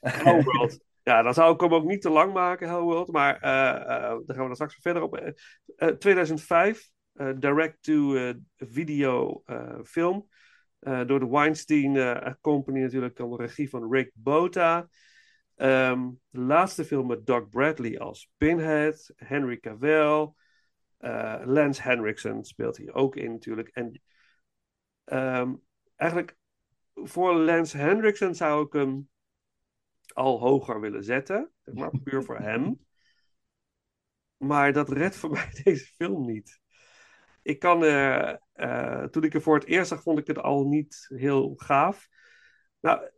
Hellworld. *laughs* Ja, dan zou ik hem ook niet te lang maken, Hellworld. Maar eh, eh, daar gaan we dan straks verder op. Eh, eh, 2005, eh, direct-to-video eh, film. Eh, door de Weinstein eh, Company natuurlijk, onder regie van Rick Bota. Ehm, de laatste film met Doug Bradley als Pinhead, Henry Cavill, eh, Lance Henriksen speelt hier ook in natuurlijk. En ehm, eigenlijk voor Lance Henriksen zou ik hem al hoger willen zetten, maar puur voor hem. *laughs* Maar dat redt voor mij *laughs* deze film niet. Ik kan, eh, toen ik er voor het eerst zag, vond ik het al niet heel gaaf. Nou,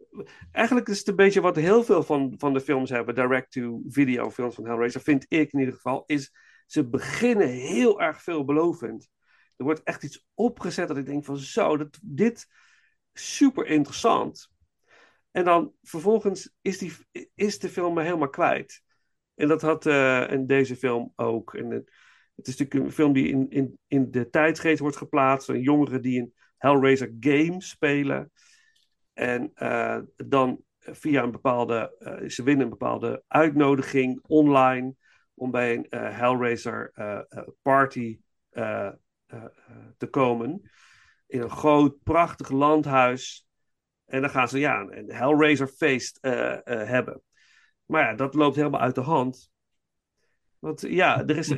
eigenlijk is het een beetje wat heel veel van, van de films hebben, direct-to-video films van Hellraiser, vind ik in ieder geval, is ze beginnen heel erg veelbelovend. Er wordt echt iets opgezet dat ik denk van zo, dat, dit super interessant. En dan vervolgens is, die, is de film me helemaal kwijt. En dat had eh, in deze film ook. En het, is natuurlijk een film die in, in, in de tijdsgeest wordt geplaatst. Van jongeren die een Hellraiser game spelen. En eh, dan via een bepaalde, eh, ze winnen een bepaalde uitnodiging online om bij een eh, Hellraiser party te komen. In een groot, prachtig landhuis. En dan gaan ze ja, een Hellraiser feest hebben. Maar ja, dat loopt helemaal uit de hand. Want ja, er is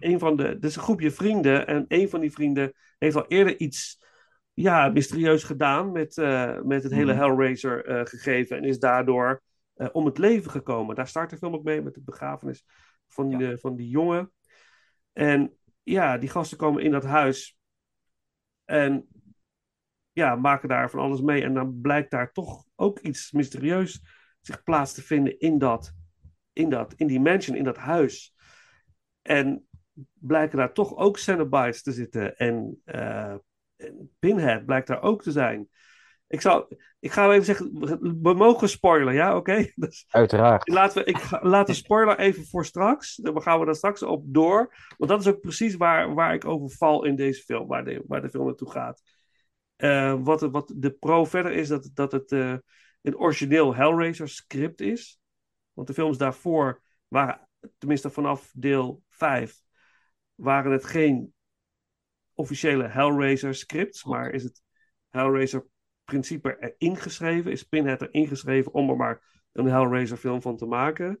een, van de, er is een groepje vrienden. En een van die vrienden heeft al eerder iets ja, mysterieus gedaan met, eh, met het hele Mhm. Hellraiser eh, gegeven. En is daardoor eh, om het leven gekomen. Daar start de film ook mee met de begrafenis van, die, van die jongen. En ja, die gasten komen in dat huis. En ja, maken daar van alles mee. En dan blijkt daar toch ook iets mysterieus zich plaats te vinden in dat, in dat, in die mansion, in dat huis. En blijken daar toch ook Cenobites te zitten. En, eh, en Pinhead blijkt daar ook te zijn. Ik, ik ga even zeggen, we- mogen spoilen, ja, oké? *laughs* Dus Uiteraard. laten we, ik ga, laat de spoiler even voor straks. Dan gaan we daar straks op door. Want dat is ook precies waar, waar ik over val in deze film, waar de, waar de film naartoe gaat. Eh, wat, wat de pro verder is, dat, dat het eh, een origineel Hellraiser script is. Want de films daarvoor waren, tenminste vanaf deel 5, waren het geen officiële Hellraiser scripts, maar is het Hellraiser principe erin geschreven, is Pinhead erin geschreven om er maar een Hellraiser film van te maken.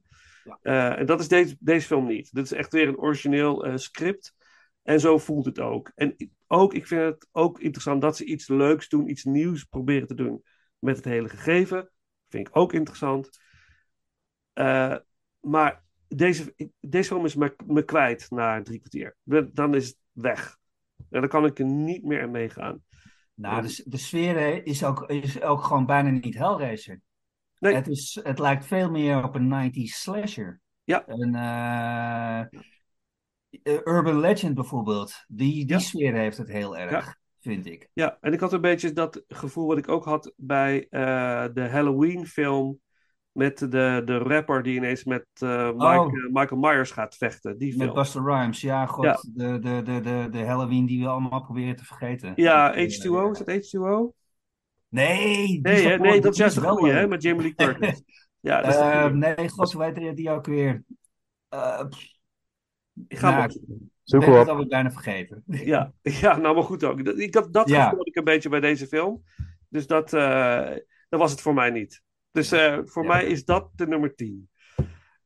Eh, en dat is deze, deze film niet. Dit is echt weer een origineel eh, script. En zo voelt het ook. En ook, ik vind het ook interessant dat ze iets leuks doen, iets nieuws proberen te doen met het hele gegeven. Vind ik ook interessant. Eh, maar deze, deze film is me, me kwijt na drie kwartier. Dan is het weg. En dan kan ik er niet meer in meegaan. Nou, de, de sfeer is ook, is ook gewoon bijna niet Hellraiser. Nee. Het, is, het lijkt veel meer op een 90s slasher. Ja. Een eh, eh, Urban Legend bijvoorbeeld. Die, die Ja. sfeer heeft het heel erg, vind ik. Ja, en ik had een beetje dat gevoel wat ik ook had bij eh, de Halloween-film. Met de, de rapper die ineens met eh, Mike- Oh. eh, Michael Myers gaat vechten. Die Met film. Buster Rhymes, ja, god. Ja. De, de, de, de, de Halloween die we allemaal proberen te vergeten. Ja, Dat, eh, H2O, is dat H2O? Nee, die Nee, hè? nee dat is juist een wel goeie, hè? Met Jamie Lee Curtis. *laughs* Ja, dat is Eh, goeie. nee, god, hoe heet die- die ook weer? Eh, Ik ga nou, ik Zoek op. alweer bijna vergeten. Ja, *laughs* ja, nou maar goed ook. Dat, ik had, dat Ja. ik een beetje bij deze film. Dus dat, eh, dat was het voor mij niet. Dus eh, voor Ja. mij is dat de nummer 10.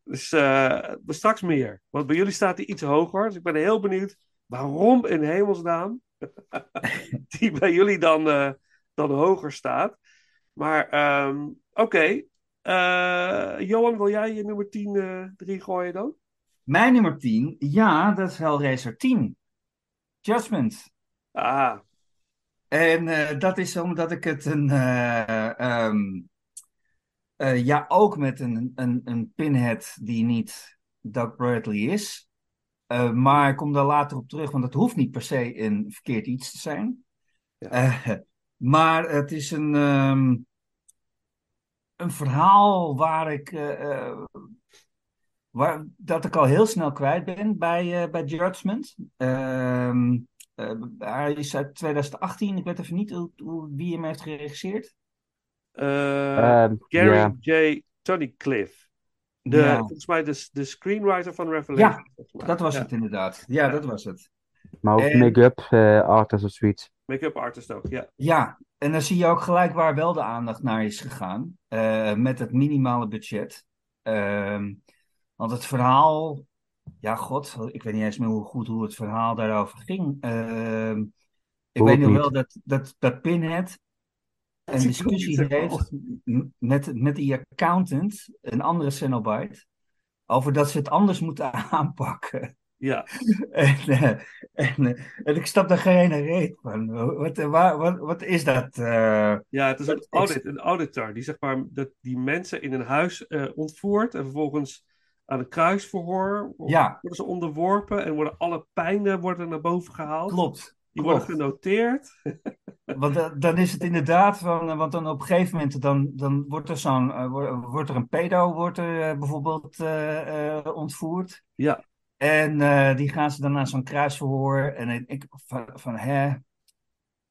Dus eh, straks meer. Want bij jullie staat hij iets hoger. Dus ik ben heel benieuwd waarom in hemelsnaam *laughs* die bij jullie dan, eh, dan hoger staat. Maar ehm, oké. Johan, wil jij je nummer 10 eh erin gooien dan? Mijn nummer 10, ja, dat is Hellraiser 10. Judgment. Ah, En dat is omdat ik het een. eh, eh, ja, ook met een, een, een pinhead die niet Doug Bradley is. Eh, maar ik kom daar later op terug, want het hoeft niet per se een verkeerd iets te zijn. Ja. Eh, *laughs* maar het is een, ehm, een verhaal waar ik. waar, dat ik al heel snel kwijt ben bij, bij Judgment. Ehm, eh, hij is uit 2018. Ik weet even niet hoe, hoe, wie hem heeft geregisseerd. Eh, Ehm, Gary ja. J. Tunnicliffe. De, Ja. Volgens mij de, de screenwriter van Revelation. Ja. Dat was Ja. het inderdaad. Ja, dat was het. Maar ook En- make-up eh, artists of zoiets. Make-up artist ook, ja. Ja, en dan zie je ook gelijk waar wel de aandacht naar is gegaan. eh, met het minimale budget. Ehm, want het verhaal. Ja, god, ik weet niet eens meer hoe goed hoe het verhaal daarover ging. Ehm, ik weet nog niet. wel dat, dat, dat Pinhead een is discussie heeft met, met die accountant, een andere Cenobite, over dat ze het anders moeten *laughs* aanpakken. Ja, *laughs* En, eh, en, eh, en ik snap daar geen reet van. Wat, eh, waar, wat, wat is dat? ja het is een, audit, een auditor die zeg maar dat die mensen in een huis ontvoert en vervolgens aan een kruisverhoor Ja. worden ze onderworpen en worden alle pijnen worden naar boven gehaald. Klopt. Die worden genoteerd. *laughs* Want eh, dan is het inderdaad van, eh, want dan op een gegeven moment dan, dan wordt er zo'n, eh, wo- wordt er een pedo wordt er bijvoorbeeld ontvoerd. Ja. En die gaan ze dan naar zo'n kruisverhoor en ik- van, van hè,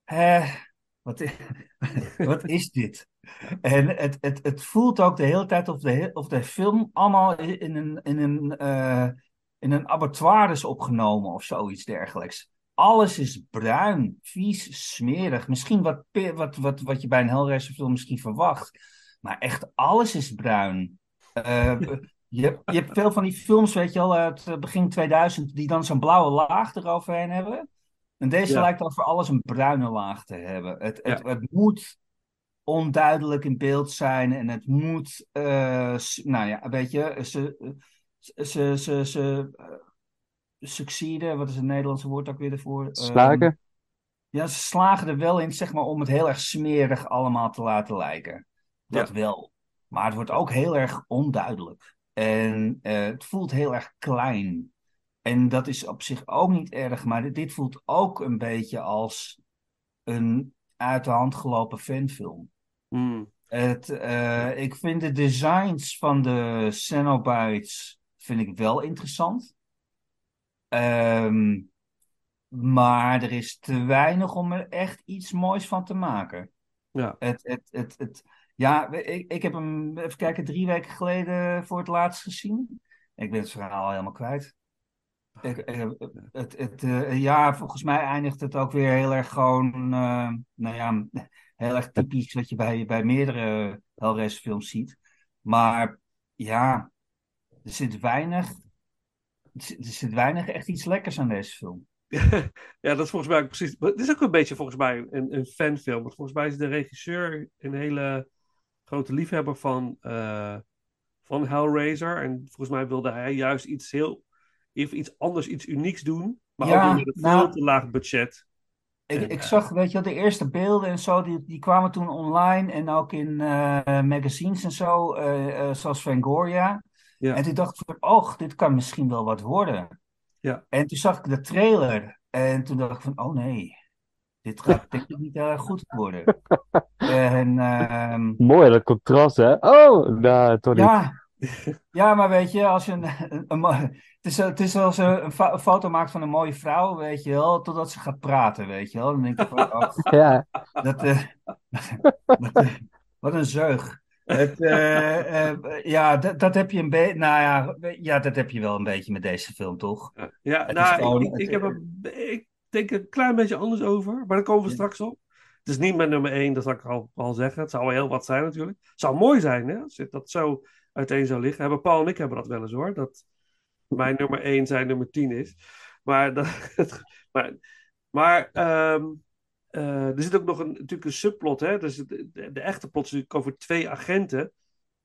hè, wat, i- *laughs* wat is dit? En het, het, het voelt ook de hele tijd of de, of de film allemaal in een, in een, in een abattoir is opgenomen of zoiets dergelijks. Alles is bruin, vies, smerig. Misschien wat, wat, wat, wat je bij een Hellraiser film misschien verwacht. Maar echt alles is bruin. Eh, je, hebt, je hebt veel van die films, weet je wel, uit eh, begin 2000, die dan zo'n blauwe laag eroverheen hebben. En deze Ja. lijkt al voor alles een bruine laag te hebben. Het, het, Ja. het moet onduidelijk in beeld zijn en het moet, eh, nou ja, weet je, ze, ze, ze, ze succeeden, wat is het Nederlandse woord ook weer ervoor? Ehm, Slagen? ja, ze slagen er wel in, zeg maar, om het heel erg smerig allemaal te laten lijken. Dat wel. Maar het wordt ook heel erg onduidelijk. En eh, het voelt heel erg klein. En dat is op zich ook niet erg, maar dit, dit voelt ook een beetje als een uit de hand gelopen fanfilm. Hmm. Het, eh, ik vind de designs van de Cenobites vind ik wel interessant. Ehm, maar er is te weinig om er echt iets moois van te maken. Ja. Het, het, het, het, Ja, ik, ik heb hem, even kijken, drie weken geleden voor het laatst gezien. Ik ben het verhaal helemaal kwijt. Ik, eh, het, het, eh, ja, volgens mij eindigt het ook weer heel erg gewoon, eh, nou ja, *laughs* heel erg typisch wat je bij, bij meerdere Hellraiser films ziet. Maar ja, er zit weinig, er zit, weinig echt iets lekkers aan deze film. *laughs* ja, dat is volgens mij ook precies. Het is ook een beetje volgens mij een, een fanfilm. Want volgens mij is de regisseur een hele grote liefhebber van, eh, van Hellraiser. En volgens mij wilde hij juist iets heel. Even iets anders, iets unieks doen. Maar Ja, ook met een nou- veel te laag budget. Ik, En, ik eh, zag, weet je de eerste beelden en zo, die, die kwamen toen online en ook in eh, magazines en zo, zoals Fangoria. Ja. En toen dacht ik van, oh, dit kan misschien wel wat worden. Ja. En toen zag ik de trailer en toen dacht ik van, oh nee, dit gaat *laughs* denk ik niet heel erg goed worden. En ehm, Mooi, dat contrast, hè? Oh, nou, toch niet. ja, *laughs* ja, maar weet je, als je een, een, een mo- het is, het is als je een, fa- een foto maakt van een mooie vrouw, weet je wel, totdat ze gaat praten, weet je wel. Dan denk je van, oh, *laughs* Ja, dat, eh, wat, eh, wat een zeug. Het, *laughs* eh, eh, ja, dat, dat heb je een beetje, nou ja, ja, dat heb je wel een beetje met deze film, toch? Ja, Het nou, gewoon- ik, heb een, ik denk een klein beetje anders over. Maar daar komen we Ja. straks op. Het is niet mijn nummer één, dat zal ik al, al zeggen. Het zou wel heel wat zijn natuurlijk. Het zou mooi zijn, hè? Als dat zo uiteen zou liggen. Hebben Paul en ik hebben dat wel eens hoor. Dat mijn nummer één zijn nummer tien is. Maar, dat, *laughs* maar, maar ehm, eh, er zit ook nog een, natuurlijk een subplot. Hè? Dus de, de, de echte plot is natuurlijk over twee agenten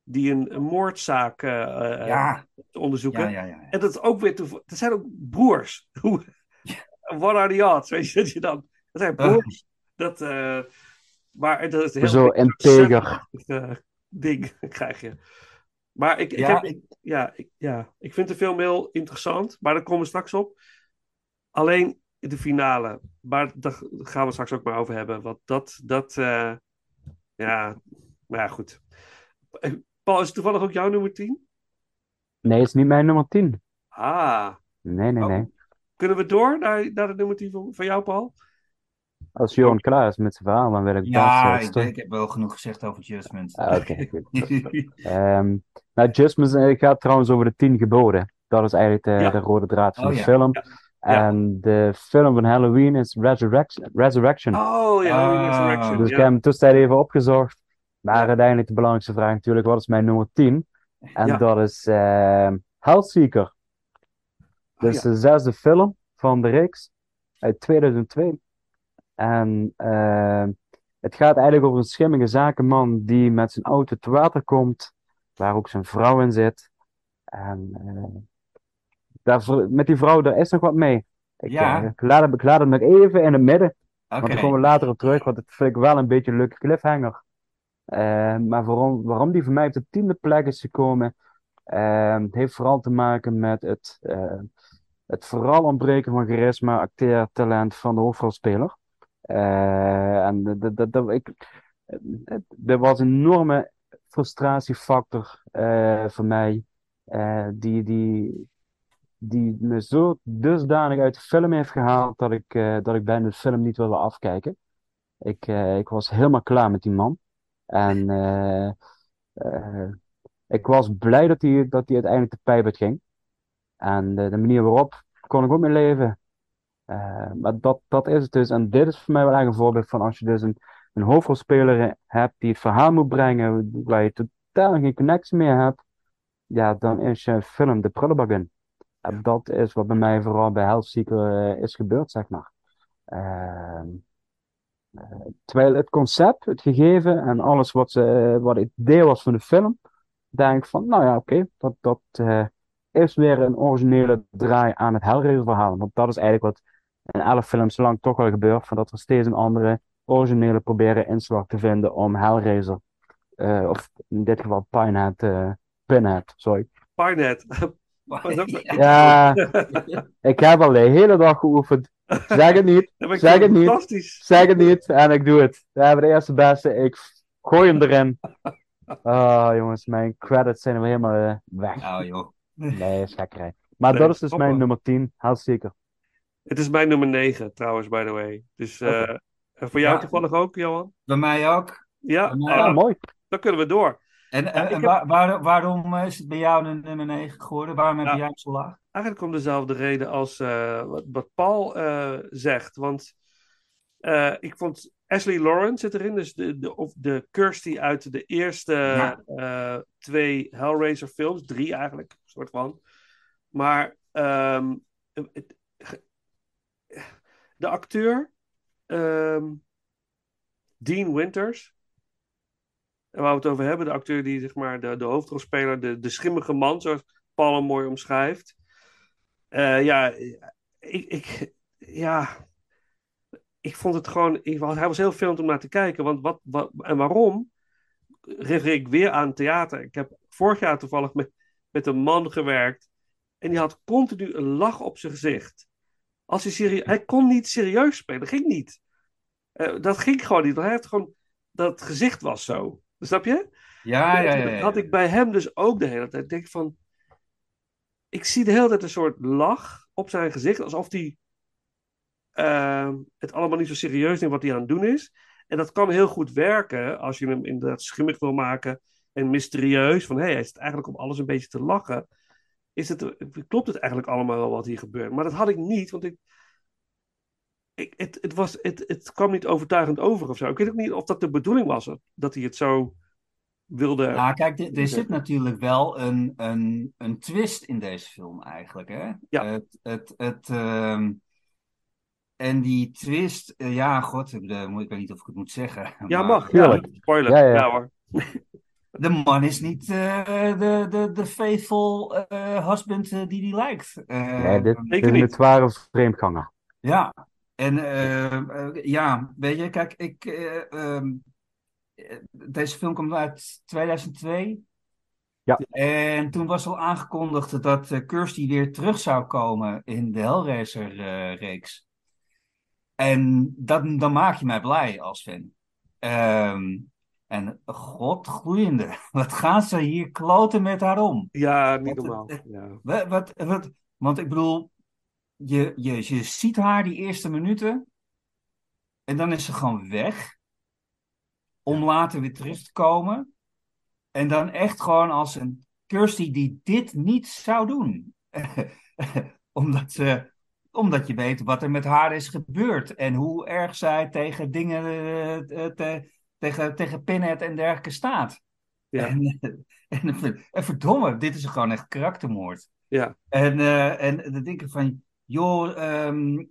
die een, een moordzaak eh, eh, Ja, onderzoeken. ja, ja, ja. En dat is ook weer. Dat zijn ook broers. *laughs* What are the odds? Weet je dat je dan. Dat zijn broers. Dat, eh, maar dat is heel Zo integer. ding *laughs* krijg je. Maar ik, ik, Ja, heb, ik- ja, ik, ja, ik vind de film heel interessant, maar daar komen we straks op. Alleen de finale, maar daar gaan we straks ook maar over hebben. Want dat, dat eh, ja, maar ja, goed. Eh, Paul, is het toevallig ook jouw nummer 10? nee, het is niet mijn nummer 10. Ah, Nee, nee, Oh. nee. kunnen we door naar, naar de nummer 10 van, van jou, Paul? Als Johan klaar is met zijn verhaal, dan wil ik Ja, best ik, wel ik heb wel genoeg gezegd over Judgment. Ah, Oké, *laughs* goed. Ehm nou, eh, gaat trouwens over de tien geboden. Dat is eigenlijk de, Ja. de rode draad van Oh, de ja. film. Ja. En de film van Halloween is Resurrection. Resurrection. Oh ja, Halloween Ah. Resurrection. dus ik heb hem tussentijd even opgezocht. Maar uiteindelijk de belangrijkste vraag natuurlijk, wat is mijn nummer 10? En Ja. dat is ehm Hellseeker. Dus Oh, ja. de zesde film van de reeks uit 2002. En ehm, het gaat eigenlijk over een schimmige zakenman die met zijn auto te water komt, waar ook zijn vrouw in zit. En eh, daar, met die vrouw, daar is nog wat mee. Ik, Ja. eh, ik, laat ik laat hem nog even in het midden, want Oké. daar komen we later op terug, want dat vind ik wel een beetje een leuke cliffhanger. Eh, maar waarom, waarom die voor mij op de tiende plek is gekomen, eh, heeft vooral te maken met het, eh, het vooral ontbreken van charisma, acteertalent van de hoofdrolspeler. En ik, er was een enorme frustratiefactor voor mij, die, die, die me zo dusdanig uit de film heeft gehaald dat ik, eh, dat ik bijna de film niet wilde afkijken. Ik, eh, ik was helemaal klaar met die man. En eh, ik was blij dat hij, dat hij uiteindelijk de pijp ging. En de manier waarop kon ik ook mee leven. Maar dat, dat is het dus. En dit is voor mij wel echt een voorbeeld van als je dus een, een hoofdrolspeler hebt die het verhaal moet brengen, waar je totaal geen connectie meer hebt, ja, dan is je film de prullenbak in. Dat is wat bij mij vooral bij Hellseeker eh, is gebeurd, zeg maar. Ehm, eh, terwijl het concept, het gegeven en alles wat, ze, wat het idee was van de film, denk ik van, nou ja, oké, dat, dat eh, is weer een originele draai aan het Hellraiser verhaal. Want dat is eigenlijk wat in elf films lang toch wel gebeurt, van dat we steeds een andere originele proberen inslag te vinden om Hellraiser, eh, of in dit geval Pinehead, eh Pinhead, sorry. Pinehead. *laughs* Ja, ik heb al de hele dag geoefend. Zeg het niet, zeg het niet, Fantastisch. zeg het niet en ik doe het. We hebben de eerste beste, ik gooi hem erin. *laughs* Ah, jongens, mijn credits zijn weer helemaal eh, weg. Nou joh. Nee, gekkerij. Maar Nee, dat is dus hoppa. mijn nummer 10, heel zeker. Het is mijn nummer 9 trouwens, by the way. Dus eh, voor jou Ja. toevallig ook, Johan? Bij mij ook. Ja? Bij mij Ah, Ja, mooi. dan kunnen we door. En, en, ik en heb- waar- waar- waarom eh, is het bij jou een nummer 9 geworden? Waarom heb Ja. jij hem zo laag? Eigenlijk om dezelfde reden als eh, wat, wat Paul eh, zegt. Want ik vond Ashley Lawrence zit erin. Dus de, de, of de Kirsty uit de eerste Ja. twee Hellraiser films. Drie eigenlijk, soort van. Maar ehm, het- de acteur ehm, Dean Winters. En waar we het over hebben, de acteur die zeg maar de, de hoofdrolspeler, de, de schimmige man, zoals Paul mooi omschrijft. Eh, ja, ik, ik, ja, ik vond het gewoon, ik, hij was heel veel om naar te kijken. Want wat, wat, en waarom? Refereer ik weer aan theater. Ik heb vorig jaar toevallig met, met een man gewerkt. En die had continu een lach op zijn gezicht. Als hij, serie- hij kon niet serieus spelen, dat ging niet. Eh, dat ging gewoon niet. Hij heeft gewoon, dat gezicht was zo. Snap je? Ja, ja, ja. Dat ja. had ik bij hem dus ook de hele tijd. Denk van, ik zie de hele tijd een soort lach op zijn gezicht, alsof hij ehm, het allemaal niet zo serieus neemt wat hij aan het doen is. En dat kan heel goed werken als je hem inderdaad schimmig wil maken en mysterieus. Van hé, hey, hij zit eigenlijk om alles een beetje te lachen. Is het, klopt het eigenlijk allemaal wel wat hier gebeurt? Maar dat had ik niet, want ik, ik, het, het, was, het, het kwam niet overtuigend over of zo. Ik weet ook niet of dat de bedoeling was, dat hij het zo wilde. Nou, kijk, er, er zit natuurlijk wel een, een, een twist in deze film eigenlijk, hè? Ja. Het, het, het, ehm, en die twist, eh, ja, god, ik, weet niet of ik het moet zeggen. *laughs* ja, maar mag. Ja, spoiler. Ja, Ja, ja, ja. hoor. *laughs* De man is niet eh, de, de, de faithful eh, husband die hij lijkt. Eh, Nee, dit, dit is niet. een zware vreemdganger. Ja, en eh, eh, ja, weet je, kijk, ik, eh, ehm, eh, deze film komt uit 2002. Ja. En toen was al aangekondigd dat eh, Kirsty weer terug zou komen in de Hellraiser-reeks. en dat, dan maak je mij blij als fan. Ehm, en god gloeiende, *laughs* wat gaan ze hier kloten met haar om? Ja, niet Wat- normaal. Ja. Wat, wat, wat, want ik bedoel, je, je, je ziet haar die eerste minuten en dan is ze gewoon weg. Om later weer terug te komen. En dan echt gewoon als een Kirsty die dit niet zou doen. *laughs* omdat, ze, omdat je weet wat er met haar is gebeurd. En hoe erg zij tegen dingen, eh, eh, te- tegen, tegen Pinhead en dergelijke staat. Ja. En, *laughs* en, en verdomme, dit is gewoon echt karaktermoord. Ja. En, eh, en dan denk ik van, joh, ehm,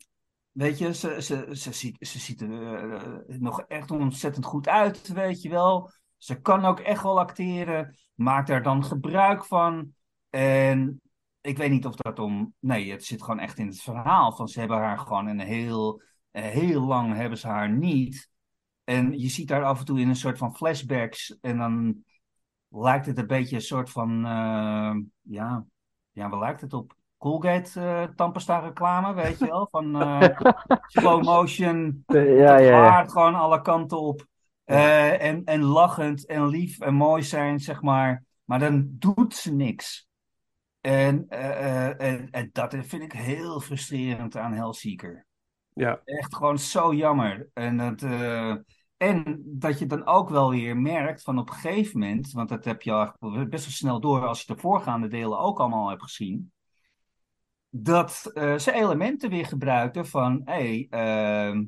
weet je, ze, ze, ze ziet, ze ziet er eh, nog echt ontzettend goed uit, weet je wel. Ze kan ook echt wel acteren, maakt daar dan gebruik van. En ik weet niet of dat om, nee, het zit gewoon echt in het verhaal van ze hebben haar gewoon een heel, eh, heel lang hebben ze haar niet. En je ziet haar af en toe in een soort van flashbacks en dan lijkt het een beetje een soort van, eh, ja, ja, waar lijkt het op? Colgate eh tandpasta reclame, weet je wel? *laughs* Van eh, slow motion, Eh, ja, ja, ja. haar gewoon alle kanten op. Eh, en, en lachend en lief en mooi zijn, zeg maar. Maar dan doet ze niks. En, eh, eh, en, en dat vind ik heel frustrerend aan Hellseeker. Ja. Echt gewoon zo jammer. En dat, eh, en dat je dan ook wel weer merkt van op een gegeven moment, want dat heb je al best wel snel door als je de voorgaande delen ook allemaal hebt gezien, dat eh, ze elementen weer gebruiken van, hé, ehm,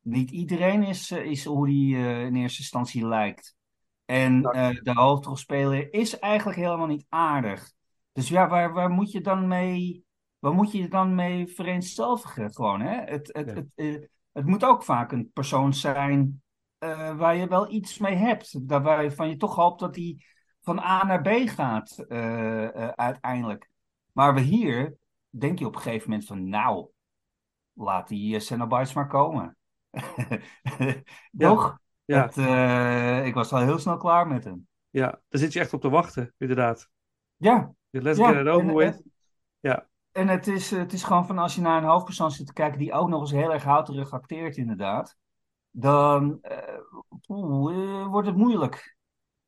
niet iedereen is, eh, is hoe die eh, in eerste instantie lijkt. En de hoofdrolspeler is eigenlijk helemaal niet aardig. Dus ja, waar, waar moet je dan mee, waar moet je dan mee vereenzelvigen gewoon, hè? Het, het, Ja. het, het moet ook vaak een persoon zijn waar je wel iets mee hebt. Daar waarvan je toch hoopt dat hij van A naar B gaat uiteindelijk. Maar we hier denk je op een gegeven moment van, nou, laat die uh, Cenobites maar komen. *laughs* Toch? Ja. Het, eh, ik was al heel snel klaar met hem. Ja, daar zit je echt op te wachten, inderdaad. Ja. Let's ja. get it over en, with. en- Ja. En het is, het is gewoon van als je naar een hoofdpersoon zit te kijken die ook nog eens heel erg houterig acteert, inderdaad. Dan eh, eh, wordt het moeilijk.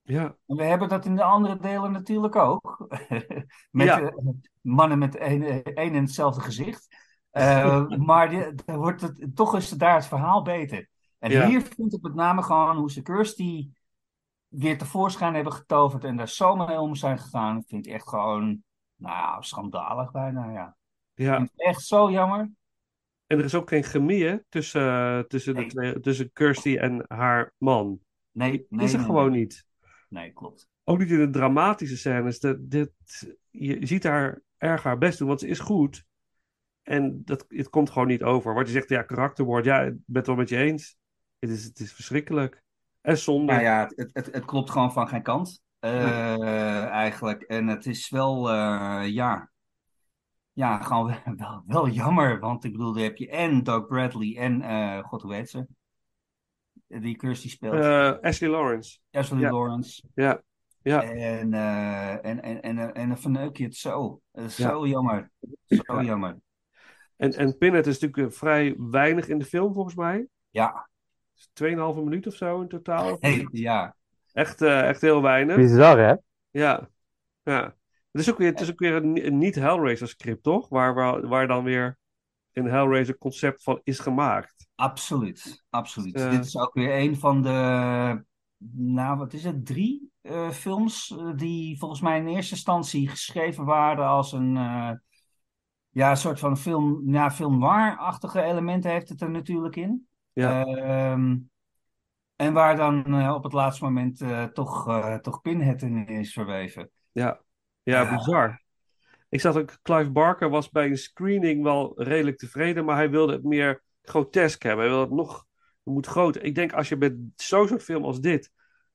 Ja. En we hebben dat in de andere delen natuurlijk ook. *laughs* met Ja. eh, mannen met één één en hetzelfde gezicht. Eh, *laughs* maar die- dan wordt het, toch is daar het verhaal beter. En Ja. hier vind ik met name gewoon hoe ze Kirsty weer tevoorschijn hebben getoverd en daar zo mee om zijn gegaan, vind ik echt gewoon, nou ja, schandalig bijna, ja. Ik Ja, vind het echt zo jammer. en er is ook geen chemie hè, tussen, eh, tussen, Nee. tussen Kirsty en haar man. Nee, nee, is er nee, gewoon nee. niet. Nee, klopt. Ook niet in de dramatische scènes. Dat, dit, je ziet haar erg haar best doen, want ze is goed. En dat, het komt gewoon niet over. Wat je zegt, ja, karakterwoord. Ja, ik ben het wel met je eens. Het is, het is verschrikkelijk. En zonde. Nou ja, het, het, het klopt gewoon van geen kant, eh, eigenlijk. En het is wel, eh, ja, ja, gewoon wel, *laughs* wel, wel jammer. Want ik bedoel, daar heb je en Doug Bradley en, eh, god, hoe heet ze? Die Kirsty speelt. Eh, Ashley Lawrence. Ashley ja. Lawrence. Ja, ja. En, eh, en, en, en, en dan verneuk je het zo. Het is Ja. zo jammer. Zo Ja. jammer. En, en Pinhead is natuurlijk eh, vrij weinig in de film, volgens mij. Ja, 2,5 minuut of zo in totaal. *laughs* hey, ja. Echt, eh, echt heel weinig. Bizar, hè? Ja. ja. Het is ook weer, het is ook weer een, een niet-Hellraiser script, toch? Waar, waar, waar dan weer een Hellraiser concept van is gemaakt. Absoluut, absoluut. Eh. Dit is ook weer een van de, nou wat is het, drie eh, films eh, die volgens mij in eerste instantie geschreven waren als een, eh, ja, een soort van film, ja, film noir-achtige elementen heeft het er natuurlijk in. Ja. Ehm, en waar dan eh, op het laatste moment eh, toch, eh, toch Pinhead in is verweven. Ja, Ja. bizar. Ik zag ook, Clive Barker was bij een screening wel redelijk tevreden, maar hij wilde het meer grotesk hebben. Hij wilde het nog, het moet groter. Ik denk als je met zo'n soort film als dit,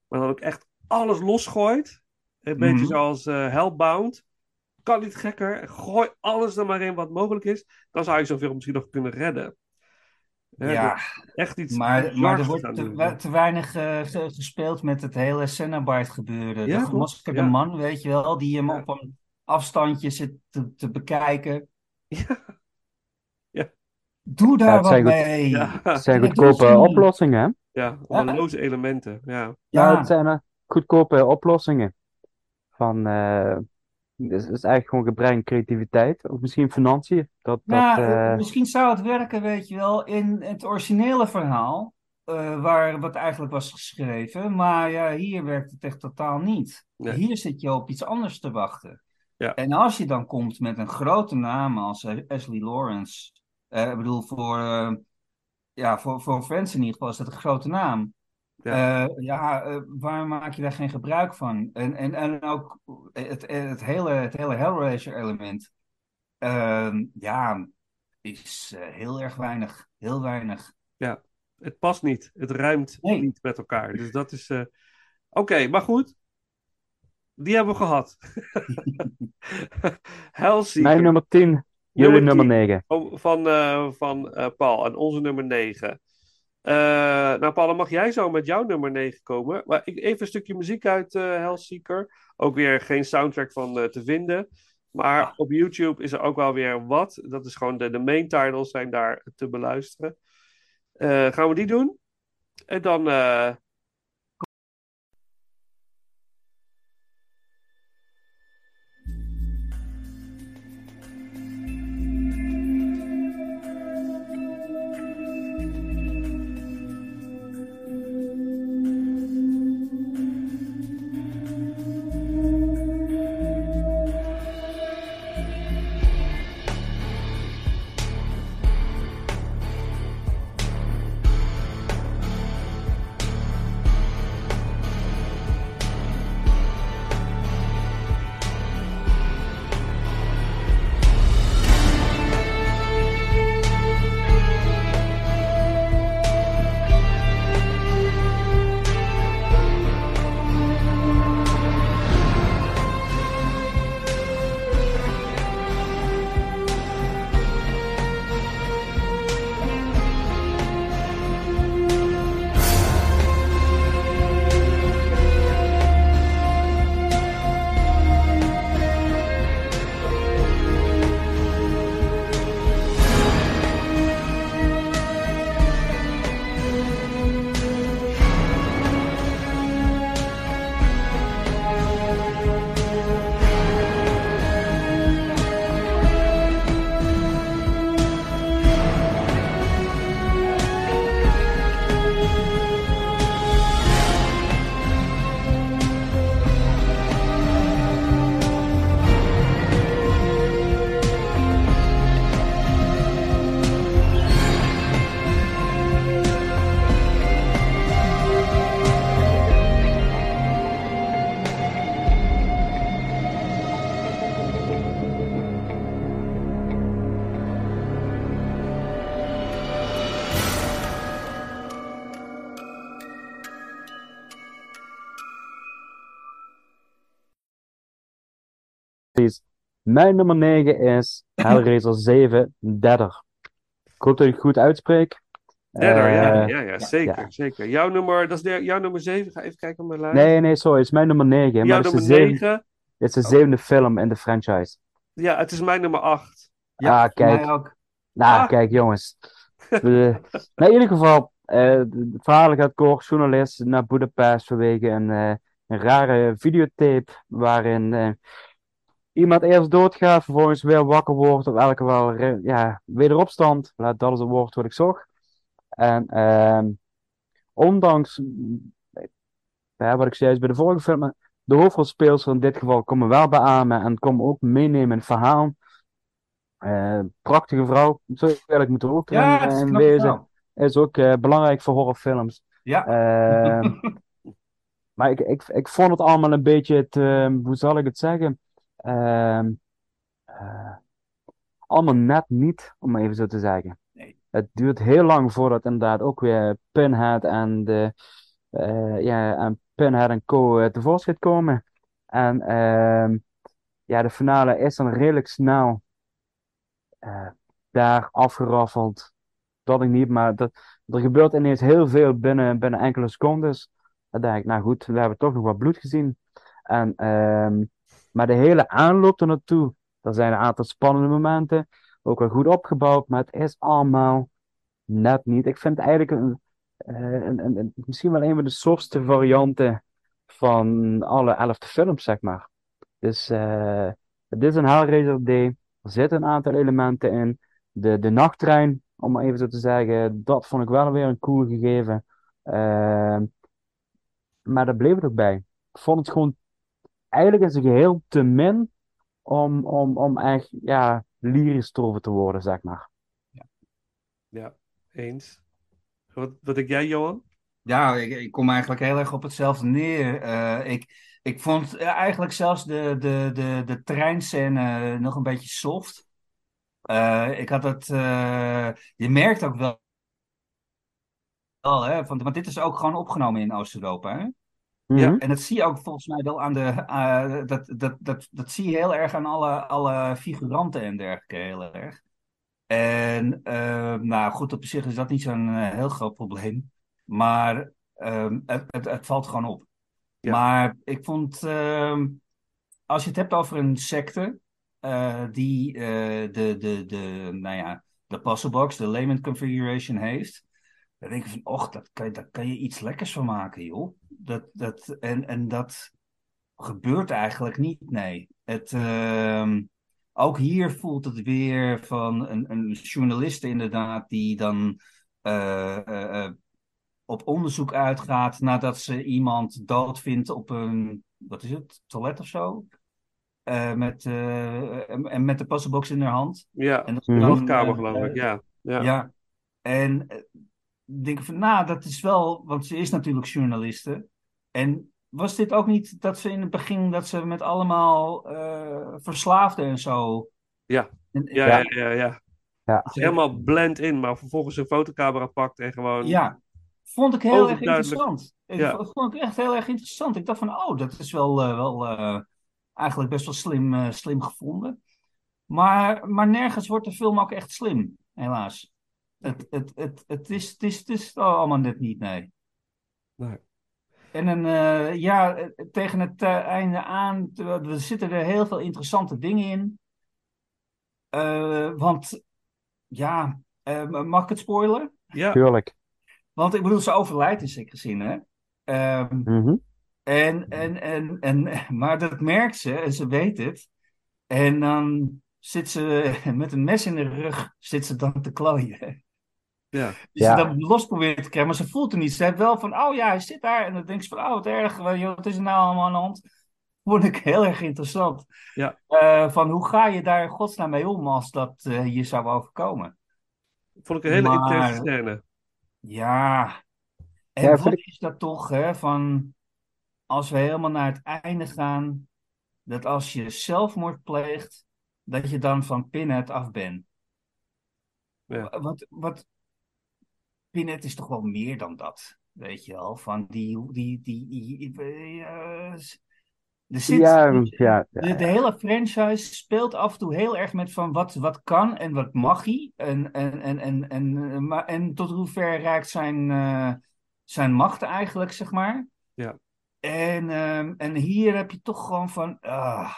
maar dan ook echt alles losgooit, een beetje Mhm. zoals eh, Hellbound, kan niet gekker, gooi alles er maar in wat mogelijk is, dan zou je zo'n film misschien nog kunnen redden. Ja, echt iets maar, er wordt te, weinig eh, ge- gespeeld met het hele Cenobite gebeuren. Ja, de gemaskerde Ja. man, weet je wel, die hem op een afstandje zit te, te bekijken. Ja. Doe daar Ja, wat zijn goed- mee. *laughs* Ja. Het zijn goedkope oplossingen, hè? Ja, loze elementen, ja. Ja, Ja. het zijn eh, goedkope oplossingen. Van, eh, het is, het is eigenlijk gewoon gebrek aan creativiteit. Of misschien financiën. Dat, dat, eh, misschien zou het werken, weet je wel, in het originele verhaal, eh, waar wat eigenlijk was geschreven. Maar ja, hier werkt het echt totaal niet. Nee. Hier zit je op iets anders te wachten. Ja. En als je dan komt met een grote naam als Ashley Lawrence, eh, ik bedoel, voor, eh, ja, voor, voor fans in ieder geval is dat een grote naam. Ja. Ja, ja eh, waarom maak je daar geen gebruik van? En, en, en ook het, het hele, het hele Hellraiser-element. Ehm, ja, is eh, heel erg weinig. Heel weinig. Ja, het past niet. Het ruimt Nee. niet met elkaar. Dus dat is. eh, Oké, maar goed. Die hebben we gehad. *laughs* *laughs* Hellseeker. mijn nummer 10, jullie Nummer nummer 10. 9. Oh, van, eh, van eh, Paul en onze nummer 9. nou, Paul, dan mag jij zo met jouw nummer 9 komen. Maar ik, even een stukje muziek uit eh Hellseeker. Ook weer geen soundtrack van eh, te vinden. Maar op YouTube is er ook wel weer wat. Dat is gewoon de, de main titles zijn daar te beluisteren. Eh, gaan we die doen? En dan. Mijn nummer 9 is Hellraiser *laughs* 7, Deader. Ik hoop dat ik het goed uitspreek. Derde, ja, Eh, ja, ja, zeker, ja. zeker. Jouw nummer, dat is de, jouw nummer 7. Ga even kijken op mijn lijst. Nee, nee, sorry, het is mijn nummer 9. Jouw maar het is, de nummer zeven- 9. het is de zevende film in de franchise. Ja, het is mijn nummer 8. Ja, ah, kijk. mij ook. Nou, Ah. kijk jongens. We- *laughs* nou, in ieder geval, eh, het verhaal gaat kort. Journalist naar Budapest vanwege een, eh, een rare videotape waarin eh, iemand eerst doodgaat, vervolgens weer wakker wordt, of elke wel ja, wederopstand. Laat dat is het woord wat ik zocht. En ehm, ondanks, ja, wat ik zei bij de vorige film, de hoofdrolspeelsters in dit geval komen wel beamen en komen ook meenemen in het verhaal. Eh, prachtige vrouw, zo eerlijk moet er ook Ja, in, wezen. Is ook eh, belangrijk voor horrorfilms. Ja. Ehm, *laughs* maar ik, ik, ik vond het allemaal een beetje het, ehm, hoe zal ik het zeggen? Ehm, eh, allemaal net niet, om maar even zo te zeggen. Nee. Het duurt heel lang voordat inderdaad ook weer Pinhead en, de, eh, ja, en Pinhead en co. eh, tevoorschijn komen. En ehm, ja, de finale is dan redelijk snel daar afgeraffeld. Dat ik niet, maar dat, er gebeurt ineens heel veel binnen, binnen enkele secondes. Dan denk ik, nou goed, we hebben toch nog wat bloed gezien. En, ehm, maar de hele aanloop er naartoe, er zijn een aantal spannende momenten, ook wel goed opgebouwd, maar het is allemaal net niet. Ik vind het eigenlijk een, eh, een, een, misschien wel een van de softste varianten van alle elfde films, zeg maar. Dus eh, het is een Hellraiser D. Er zitten een aantal elementen in. De, de nachttrein, om maar even zo te zeggen, dat vond ik wel weer een cool gegeven. Ehm, maar daar bleef het ook bij. Ik vond het gewoon eigenlijk in zijn geheel te min om, om, om echt ja, lyrisch erover te worden, zeg maar. Ja, eens. Wat, wat denk jij, Johan? Ja, ik, ik kom eigenlijk heel erg op hetzelfde neer. Eh, ik, ik vond eh, eigenlijk zelfs de, de, de, de treinscène nog een beetje soft. Eh, ik had het, eh, je merkt ook wel, wel hè, want, want dit is ook gewoon opgenomen in Oost-Europa. Hè? Mhm. En dat zie je ook volgens mij wel aan de. eh, dat, dat, dat, dat zie je heel erg aan alle, alle figuranten en dergelijke heel erg. En eh, nou goed, op zich is dat niet zo'n eh, heel groot probleem. Maar ehm, het, het, het valt gewoon op. Ja. Maar ik vond, ehm, als je het hebt over een secte eh, die de, de, de, nou ja, de puzzle box, de layman configuration heeft. Dan denk ik van, och, dat kan, je- daar kan je iets lekkers van maken, joh. Dat, dat, en, en dat gebeurt eigenlijk niet, nee. Het, ehm, ook hier voelt het weer van een, een journalist inderdaad, die dan eh, eh, eh, op onderzoek uitgaat nadat ze iemand dood vindt op een, wat is het, toilet of zo? Met, en, en met de puzzlebox in haar hand. Ja, En dat de eh, geloof ik, ja. Ja. ja. En denk ik van, nou, dat is wel, want ze is natuurlijk journaliste. En was dit ook niet dat ze in het begin, dat ze met allemaal eh verslaafden en zo. Ja. En- Ja, Ja. ja, ja, helemaal blend in, maar vervolgens een fotocamera pakt en gewoon... Ja, vond ik heel erg interessant. Ik Ja. vond ik echt heel erg interessant. Ik dacht van, oh, dat is wel, eh, wel eh, eigenlijk best wel slim, slim gevonden. Maar, maar nergens wordt de film ook echt slim, helaas. Het, het, het, het, is, het, is, het is allemaal net niet, nee. Nee. En een, eh, ja, eh, tegen het eh, einde aan, er zitten er heel veel interessante dingen in. Eh, want, ja, eh, mag ik het spoilen? Ja, Tuurlijk. Want ik bedoel, ze overlijdt in zekere zin, hè. Ehm, Mhm. en, en, en, en, maar dat merkt ze en ze weet het. En dan zit ze *laughs* met een mes in de rug, zit ze dan te klooien. Ja. Dus Ja. ze dan los probeert te krijgen, maar ze voelt het niet. Ze heeft wel van, oh ja, hij zit daar. En dan denkt ze van, oh wat erg, wat is er nou allemaal aan de hand? Vond ik heel erg interessant. Ja. Eh, van hoe ga je daar in godsnaam mee om als dat eh, je zou overkomen? Vond ik een hele Maar- intense scène. Ja. En Ja, wat is dat toch, hè, van als we helemaal naar het einde gaan, dat als je zelfmoord pleegt, dat je dan van Pinhead af bent. Ja. Wat, wat, Pinhead is toch wel meer dan dat, weet je wel, van die, die, die, die- s- zit, Ja, ja, de, de hele franchise speelt af en toe heel erg met van wat, wat kan en wat mag hij. En, en, en, en, en, maar, en tot hoever reikt zijn, eh, zijn macht eigenlijk, zeg maar. Ja. En, ehm, en hier heb je toch gewoon van, ah,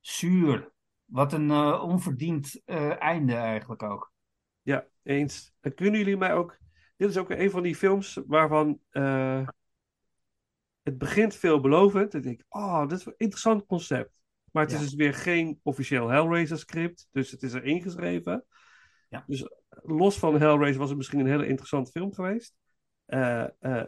zuur. Wat een eh, onverdiend eh, einde eigenlijk ook. Ja, eens. En kunnen jullie mij ook. Dit is ook een van die films waarvan. eh, het begint veelbelovend. En ik denk, oh, dit is een interessant concept. Maar het Ja. is dus weer geen officieel Hellraiser script. Dus het is er ingeschreven. Ja. Dus los van Hellraiser was het misschien een hele interessante film geweest. Eh eh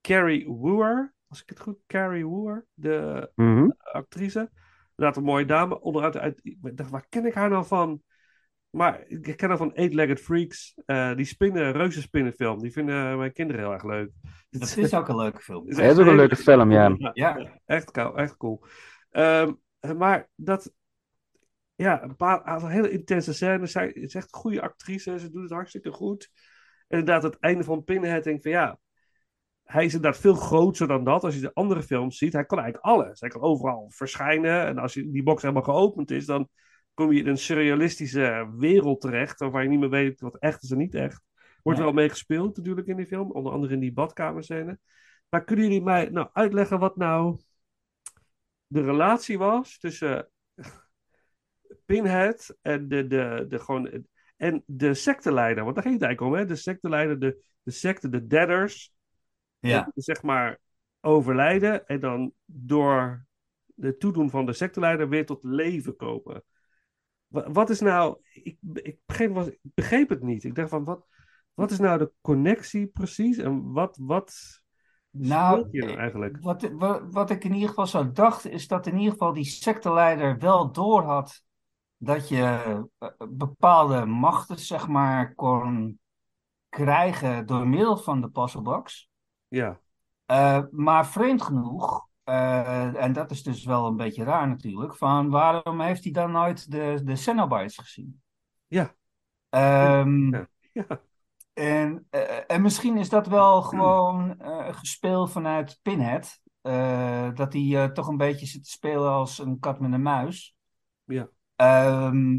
Carrie Wooer, als ik het goed, Carrie Wooer, de Mhm. actrice. Inderdaad, een mooie dame. Onderuit, uit, ik dacht, waar ken ik haar nou van? Maar ik ken haar van Eight-Legged Freaks. Eh, die spinnen, reuzenspinnenfilm. Die vinden mijn kinderen heel erg leuk. *laughs* Dat is ook een leuke film. Het is ook een leuke film, ja. Ja. Echt, cool, echt cool. Ehm, maar dat... Ja, een paar aantal hele intense scènes. Zij is echt een goede actrice. Ze doet het hartstikke goed. En inderdaad, het einde van Pinhead denk ik van ja... Hij is inderdaad veel groter dan dat. Als je de andere films ziet, hij kan eigenlijk alles. Hij kan overal verschijnen. En als die box helemaal geopend is, dan kom je in een surrealistische wereld terecht. Waarvan je niet meer weet wat echt is en niet echt. Wordt Ja. wel mee gespeeld natuurlijk in die film. Onder andere in die badkamerscène. Maar kunnen jullie mij nou uitleggen wat nou de relatie was tussen Pinhead en de, de, de, gewoon, en de secteleider? Want daar ging het eigenlijk om, hè? De secteleider, de, de secte, de deaders. Ja. Die, zeg maar overlijden en dan door de toedoen van de secteleider weer tot leven komen. Wa- Wat is nou, ik, ik, begreep, was, ik begreep het niet. Ik dacht van, wat, wat is nou de connectie precies? En wat, wat Nou, speelt hier nou eigenlijk? Wat, wat, wat ik in ieder geval zo dacht, is dat in ieder geval die secteleider wel doorhad dat je eh, bepaalde machten, zeg maar, kon krijgen door middel van de puzzlebox. Ja, Eh, maar vreemd genoeg, eh, en dat is dus wel een beetje raar natuurlijk, van waarom heeft hij dan nooit de, de Cenobites gezien? ja, Ehm, ja. ja. *laughs* En, eh, en misschien is dat wel gewoon eh, gespeeld vanuit Pinhead. dat hij toch een beetje zit te spelen als een kat met een muis. Ja. Ehm,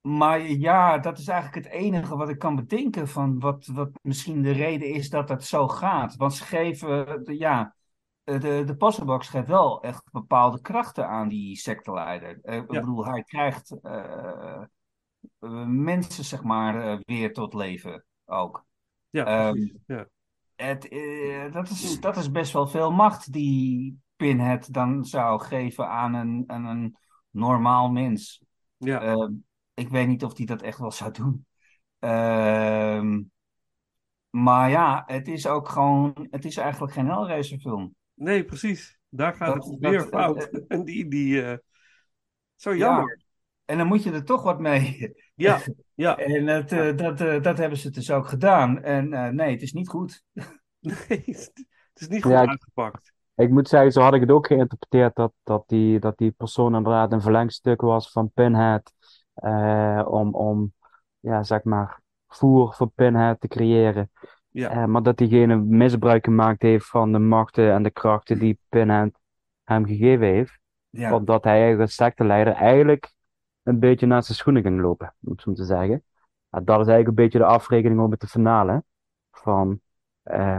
maar ja, dat is eigenlijk het enige wat ik kan bedenken van wat, wat misschien de reden is dat dat zo gaat. Want ze geven, ja, de, de puzzlebox geeft wel echt bepaalde krachten aan die secteleider. Eh, ik bedoel, hij krijgt eh, eh, mensen, zeg maar, eh, weer tot leven ook. ja, Ehm, ja. Het, eh, dat, is, dat is best wel veel macht die Pinhead dan zou geven aan een, aan een normaal mens. ja. Ehm, ik weet niet of hij dat echt wel zou doen. Ehm, maar ja, het is ook gewoon, het is eigenlijk geen Hellraiser film. Nee, precies. Daar gaat Dat- het weer fout. *laughs* en die, die eh, zo Ja. jammer. En dan moet je er toch wat mee. Ja, *laughs* ja. En het, eh, dat, eh, dat hebben ze dus ook gedaan. En eh, nee, het is niet goed. *laughs* Nee, het is niet goed Ja, ik- uitgepakt. Ik moet zeggen, zo had ik het ook geïnterpreteerd dat, dat, die, dat die persoon inderdaad een verlengstuk was van Pinhead. eh, om, om, ja, zeg maar, voer voor Pinhead te creëren. Ja, Eh, maar dat diegene misbruik gemaakt heeft van de machten en de krachten die Pinhead hem gegeven heeft. Ja, Omdat hij eigenlijk als secteleider eigenlijk een beetje naast zijn schoenen ging lopen, om het zo te zeggen. Dat is eigenlijk een beetje de afrekening op met de finale. Van eh,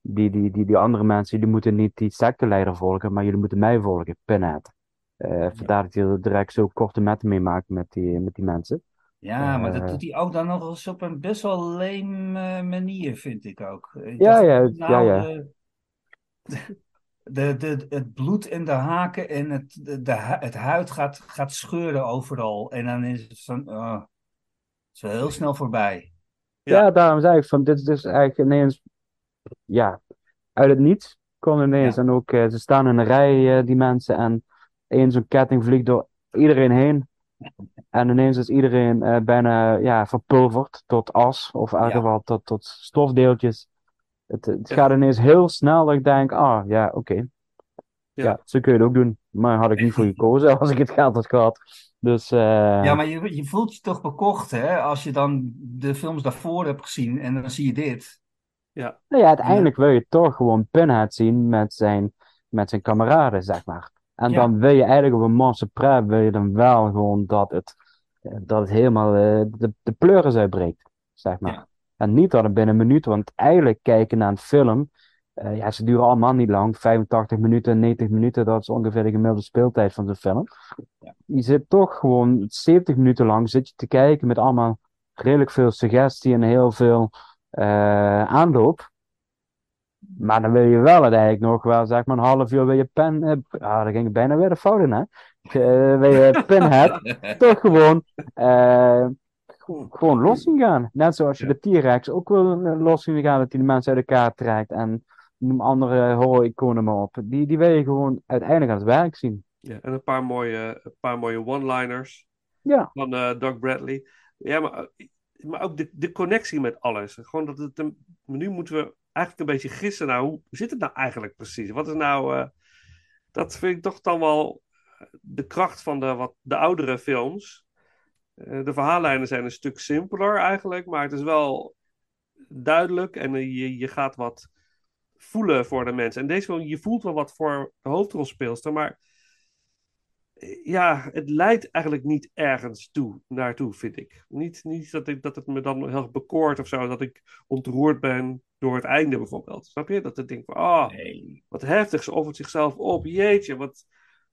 die, die, die, die andere mensen, jullie moeten niet die secteleider volgen, maar jullie moeten mij volgen, Pinhead. Eh vandaar dat hij er direct zo korte metten mee maakt met die, met die mensen. Ja, maar dat eh, doet hij ook dan nog eens op een best wel leem eh, manier, vind ik ook. Ik Ja, dacht, ja, nou, ja, ja. eh, *laughs* de, de, het bloed in de haken en het, de, de, het huid gaat, gaat scheuren overal. En dan is het van, oh, het is wel heel snel voorbij. Ja. Ja, daarom zei ik van, dit is dus eigenlijk ineens, ja, uit het niets kwam ineens. En ook, eh, ze staan in een rij, eh, die mensen, en één zo'n ketting vliegt door iedereen heen. En ineens is iedereen eh, bijna, ja, verpulverd tot as, of in elk Ja. geval tot, tot stofdeeltjes. Het, het Ja. gaat ineens heel snel dat ik denk, ah, ja, oké. Ja. Ja, zo kun je het ook doen. Maar had ik niet voor gekozen *laughs* als ik het geld had gehad. Dus, eh, Ja, maar je, je voelt je toch bekocht, hè? Als je dan de films daarvoor hebt gezien en dan zie je dit. ja, Nou ja, uiteindelijk wil je toch gewoon Pinhead zien met zijn met zijn kameraden, zeg maar. En Ja. dan wil je eigenlijk op een supreme, wil je dan wel gewoon dat het, dat het helemaal eh, de, de pleuris uitbreekt, zeg maar. Ja. En niet dat het binnen een minuut, want eigenlijk kijken naar een film, eh, ja, ze duren allemaal niet lang, 85 minuten, 90 minuten, dat is ongeveer de gemiddelde speeltijd van zo'n film. Ja. Je zit toch gewoon 70 minuten lang zit je te kijken met allemaal redelijk veel suggestie en heel veel eh, aanloop. Maar dan wil je wel uiteindelijk nog wel, zeg maar, een half uur wil je pen... ah, daar ging ik bijna weer de fout in, hè? Eh, wil je pinhead *laughs* toch gewoon, eh, gewoon, los zien gaan. Net zoals je Ja. de T-Rex ook wil eh, los zien gaan, dat hij de mensen uit elkaar trekt. En noem andere horror-iconen maar op. Die, die wil je gewoon uiteindelijk aan het werk zien. Ja, en een paar mooie, een paar mooie one-liners Ja, van eh, Doug Bradley. Ja, maar, eh, maar ook de, de connectie met alles. Gewoon dat het een, nu moeten we eigenlijk een beetje gissen. Nou, hoe zit het nou eigenlijk precies? Wat is nou. eh, dat vind ik toch dan wel eh, de kracht van de, wat, de oudere films. Eh, de verhaallijnen zijn een stuk simpeler eigenlijk, maar het is wel duidelijk en eh, je, je gaat wat voelen voor de mensen. En deze film, je voelt wel wat voor de hoofdrolspeelster, maar eh, ja, het leidt eigenlijk niet ergens toe, naartoe, vind ik. Niet, niet dat, ik, dat het me dan heel bekoort of zo, dat ik ontroerd ben door het einde bijvoorbeeld. Snap je? Dat ik denk van, ah, Nee. wat heftig, ze offert zichzelf op, jeetje, wat,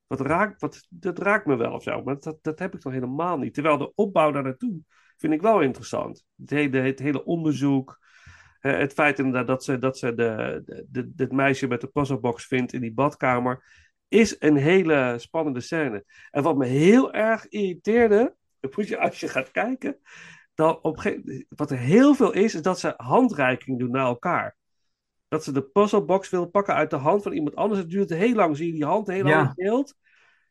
wat raakt, wat, dat raakt me wel of zo. Maar dat, dat heb ik dan helemaal niet. Terwijl de opbouw daar naartoe vind ik wel interessant. Het hele, het hele onderzoek, het feit inderdaad dat ze, dat ze de, de, dit meisje met de puzzlebox vindt in die badkamer, is een hele spannende scène. En wat me heel erg irriteerde, *laughs* moet je als je gaat kijken, dan op wat er heel veel is, is dat ze handreiking doen naar elkaar. Dat ze de puzzlebox wil pakken uit de hand van iemand anders. Het duurt heel lang, zie je die hand heel lang Ja. in beeld.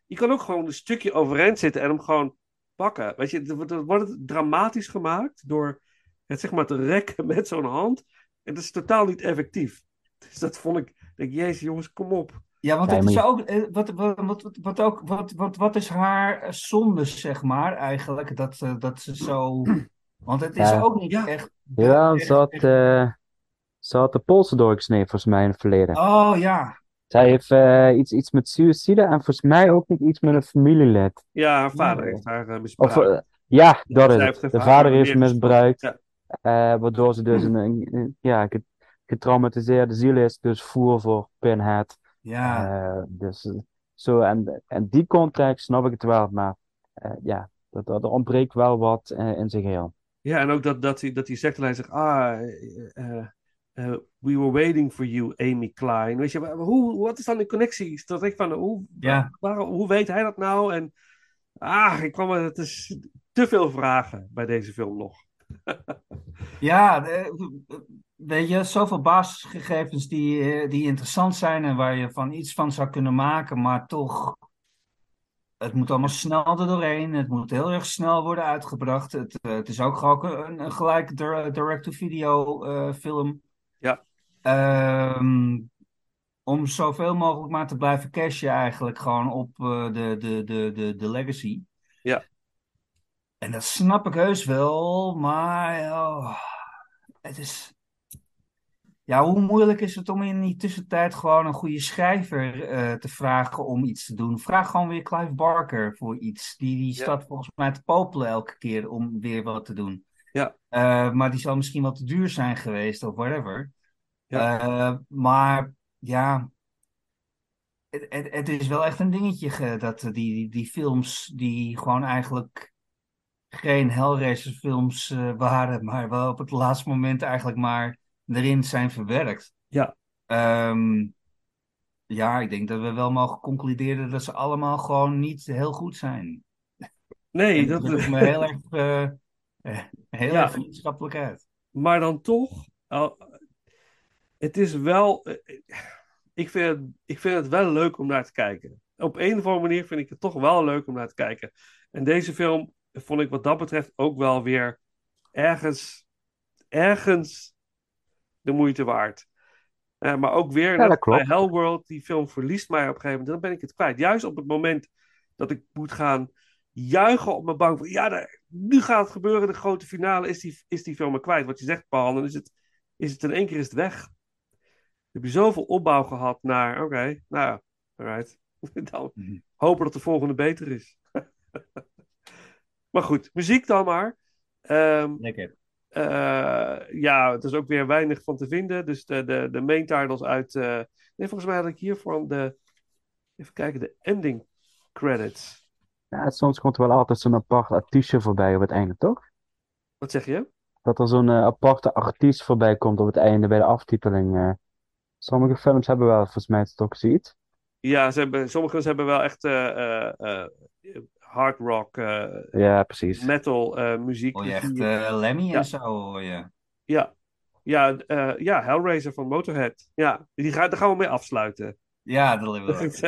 Je kan ook gewoon een stukje overeind zitten en hem gewoon pakken. Weet je, het wordt- het dramatisch gemaakt door het zeg maar te rekken met zo'n hand. En dat is totaal niet effectief. Dus dat vond ik, denk, jezus jongens, kom op. Ja, want het is ook, eh, wat, wat, wat, wat, ook, wat, wat, wat is haar eh, zonde, zeg maar, eigenlijk, dat, dat ze zo... *clears throat* Want het is Ja. ook niet Ja. echt... ja echt- ze had, de polsen doorgesneden volgens mij in het verleden. Oh, ja. Zij heeft eh, iets, iets met suïcide en volgens mij ook niet iets met een familielid. Ja, haar vader Ja. heeft haar eh, misbruikt. Of, eh, ja, dat is het. De vader heeft misbruikt, Ja. eh, waardoor ze dus een, een- een- ja, ge- getraumatiseerde ziel is, dus voer voor Pinhead. Ja. Eh, dus zo, en, en die context snap ik het wel, maar eh, ja, dat, dat, er ontbreekt wel wat eh, in zijn geheel. Ja, en ook dat, dat, die, dat die sectelijn zegt, ah, eh, eh, we were waiting for you, Amy Klein. Weet je, hoe, wat is dan de connectie? Dat ik van, hoe, Ja. hoe weet hij dat nou? En, ah, ik kwam, het is te veel vragen bij deze film nog. *laughs* Ja, weet je, zoveel basisgegevens die, eh, die interessant zijn en waar je van iets van zou kunnen maken, maar toch, het moet allemaal snel er doorheen. Het moet heel erg snel worden uitgebracht. Het, eh, het is ook gewoon een, een gelijk dir- direct-to-video film. Ja. Ehm, om zoveel mogelijk maar te blijven cashen eigenlijk gewoon op eh, de, de, de, de, de legacy. Ja. En dat snap ik heus wel, maar oh, het is. Ja, hoe moeilijk is het om in die tussentijd gewoon een goede schrijver eh, te vragen om iets te doen? Vraag gewoon weer Clive Barker voor iets. Die, die Ja. staat volgens mij te popelen elke keer om weer wat te doen. Ja. Eh, maar die zal misschien wel te duur zijn geweest of whatever. Ja. Eh, maar ja, het, het, het is wel echt een dingetje ge- dat die, die, die films die gewoon eigenlijk geen Hellraiser films eh, waren, maar wel op het laatste moment eigenlijk maar erin zijn verwerkt. Ja. Ehm, ja, ik denk dat we wel mogen concluderen dat ze allemaal gewoon niet heel goed zijn. Nee, En dat, drukt me heel *laughs* erg, eh, eh, heel Ja. vriendschappelijk uit. maar dan toch, al- het is wel, eh, ik vind het, ik vind het wel leuk om naar te kijken. Op een of andere manier vind ik het toch wel leuk om naar te kijken. En deze film vond ik wat dat betreft ook wel weer ergens, ergens de moeite waard. Eh, maar ook weer, dat net bij. Hellworld, die film verliest mij op een gegeven moment. Dan ben ik het kwijt. Juist op het moment dat ik moet gaan juichen op mijn bank. van, Ja, daar- nu gaat het gebeuren. De grote finale is die, is die film me kwijt. Wat je zegt, Paul, dan is het, is het in één keer is het weg. heb je zoveel opbouw gehad naar, oké, nou ja, alright. *laughs* Dan Mhm. hopen dat de volgende beter is. *laughs* maar goed, muziek dan maar. Ehm, Lekker. eh, ja, er is ook weer weinig van te vinden. Dus de, de, de main titles uit. eh, nee, volgens mij had ik hier van de. Even kijken, de ending credits. Ja, soms komt er wel altijd zo'n apart artiestje voorbij op het einde, toch? Wat zeg je? Dat er zo'n eh, aparte artiest voorbij komt op het einde bij de aftiteling. eh. Sommige films hebben wel volgens mij toch zoiets. Ja, ze hebben, sommigen hebben wel echt eh, eh, eh, hard rock, eh, Ja, precies. metal eh, muziek. Hoor je echt eh, Lemmy Ja. en zo, hoor je. Ja, ja, eh, ja, Hellraiser van Motorhead. Ja, die ga, daar gaan we mee afsluiten. Ja, dat wil Dat,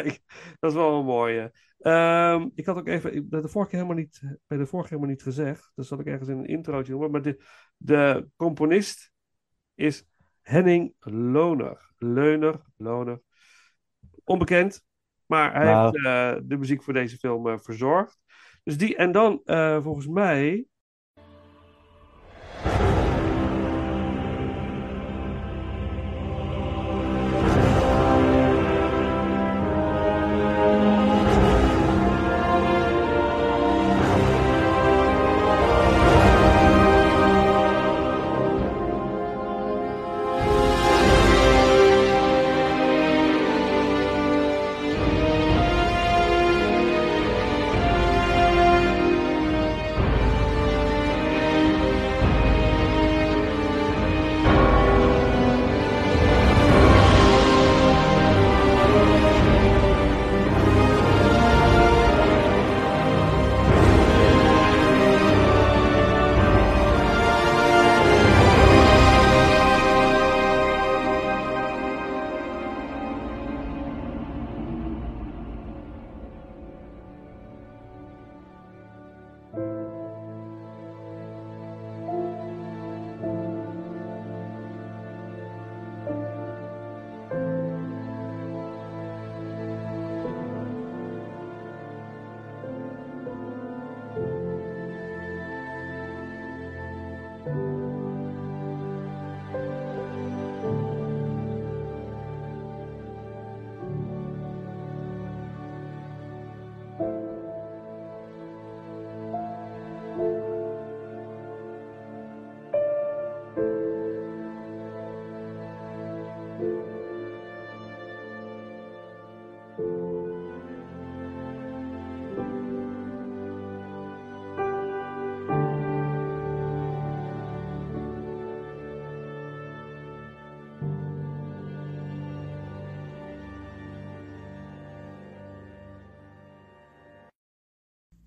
dat is wel een mooie. Ehm, ik had ook even, ik, de vorige keer helemaal niet, bij de vorige helemaal niet gezegd. Dat zat ik ergens in een introotje noemen. Maar de, de componist is Henning Loner. Leuner, Loner. Onbekend. Maar hij Maar- heeft eh, de muziek voor deze film eh, verzorgd. Dus die, en dan eh, volgens mij.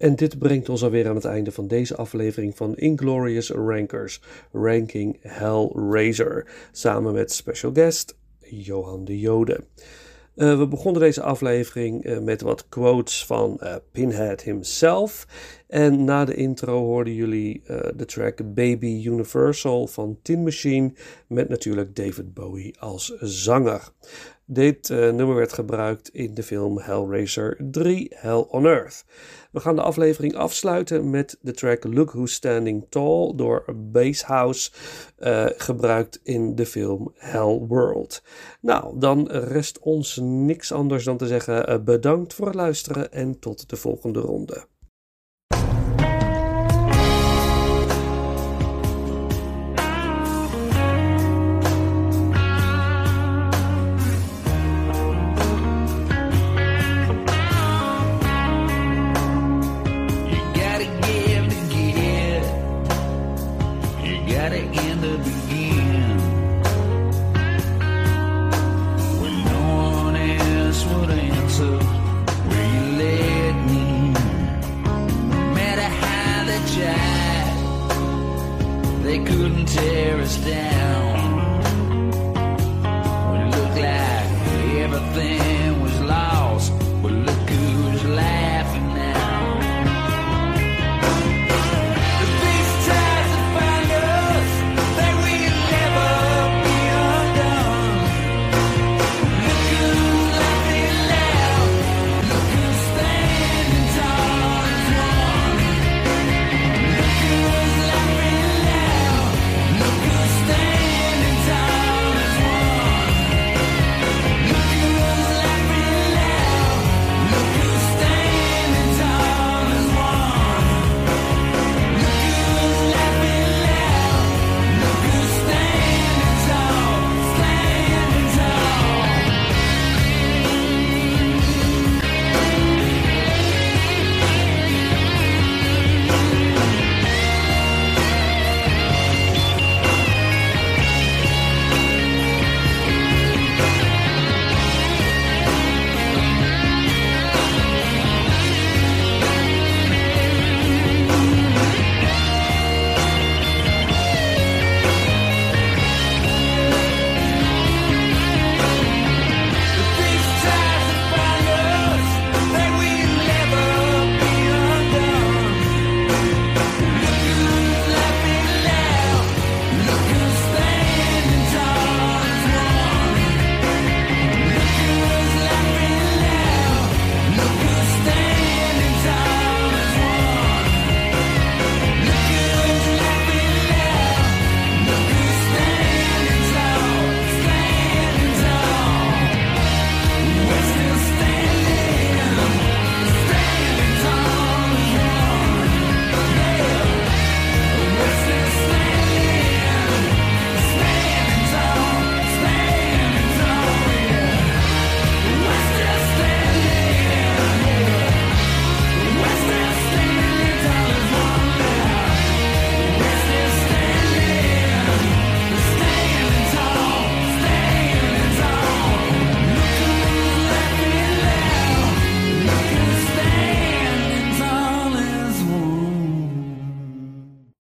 En dit brengt ons alweer aan het einde van deze aflevering van Inglorious Rankers, Ranking Hellraiser, samen met special guest Johan de Jode. Eh, we begonnen deze aflevering eh, met wat quotes van eh, Pinhead himself. En na de intro hoorden jullie eh, de track Baby Universal van Tin Machine, met natuurlijk David Bowie als zanger. Dit eh, nummer werd gebruikt in de film Hellraiser 3 Hell on Earth. We gaan de aflevering afsluiten met de track Look Who's Standing Tall door Basshouse, eh gebruikt in de film Hell World. Nou, dan rest ons niks anders dan te zeggen bedankt voor het luisteren en tot de volgende ronde. dearest down.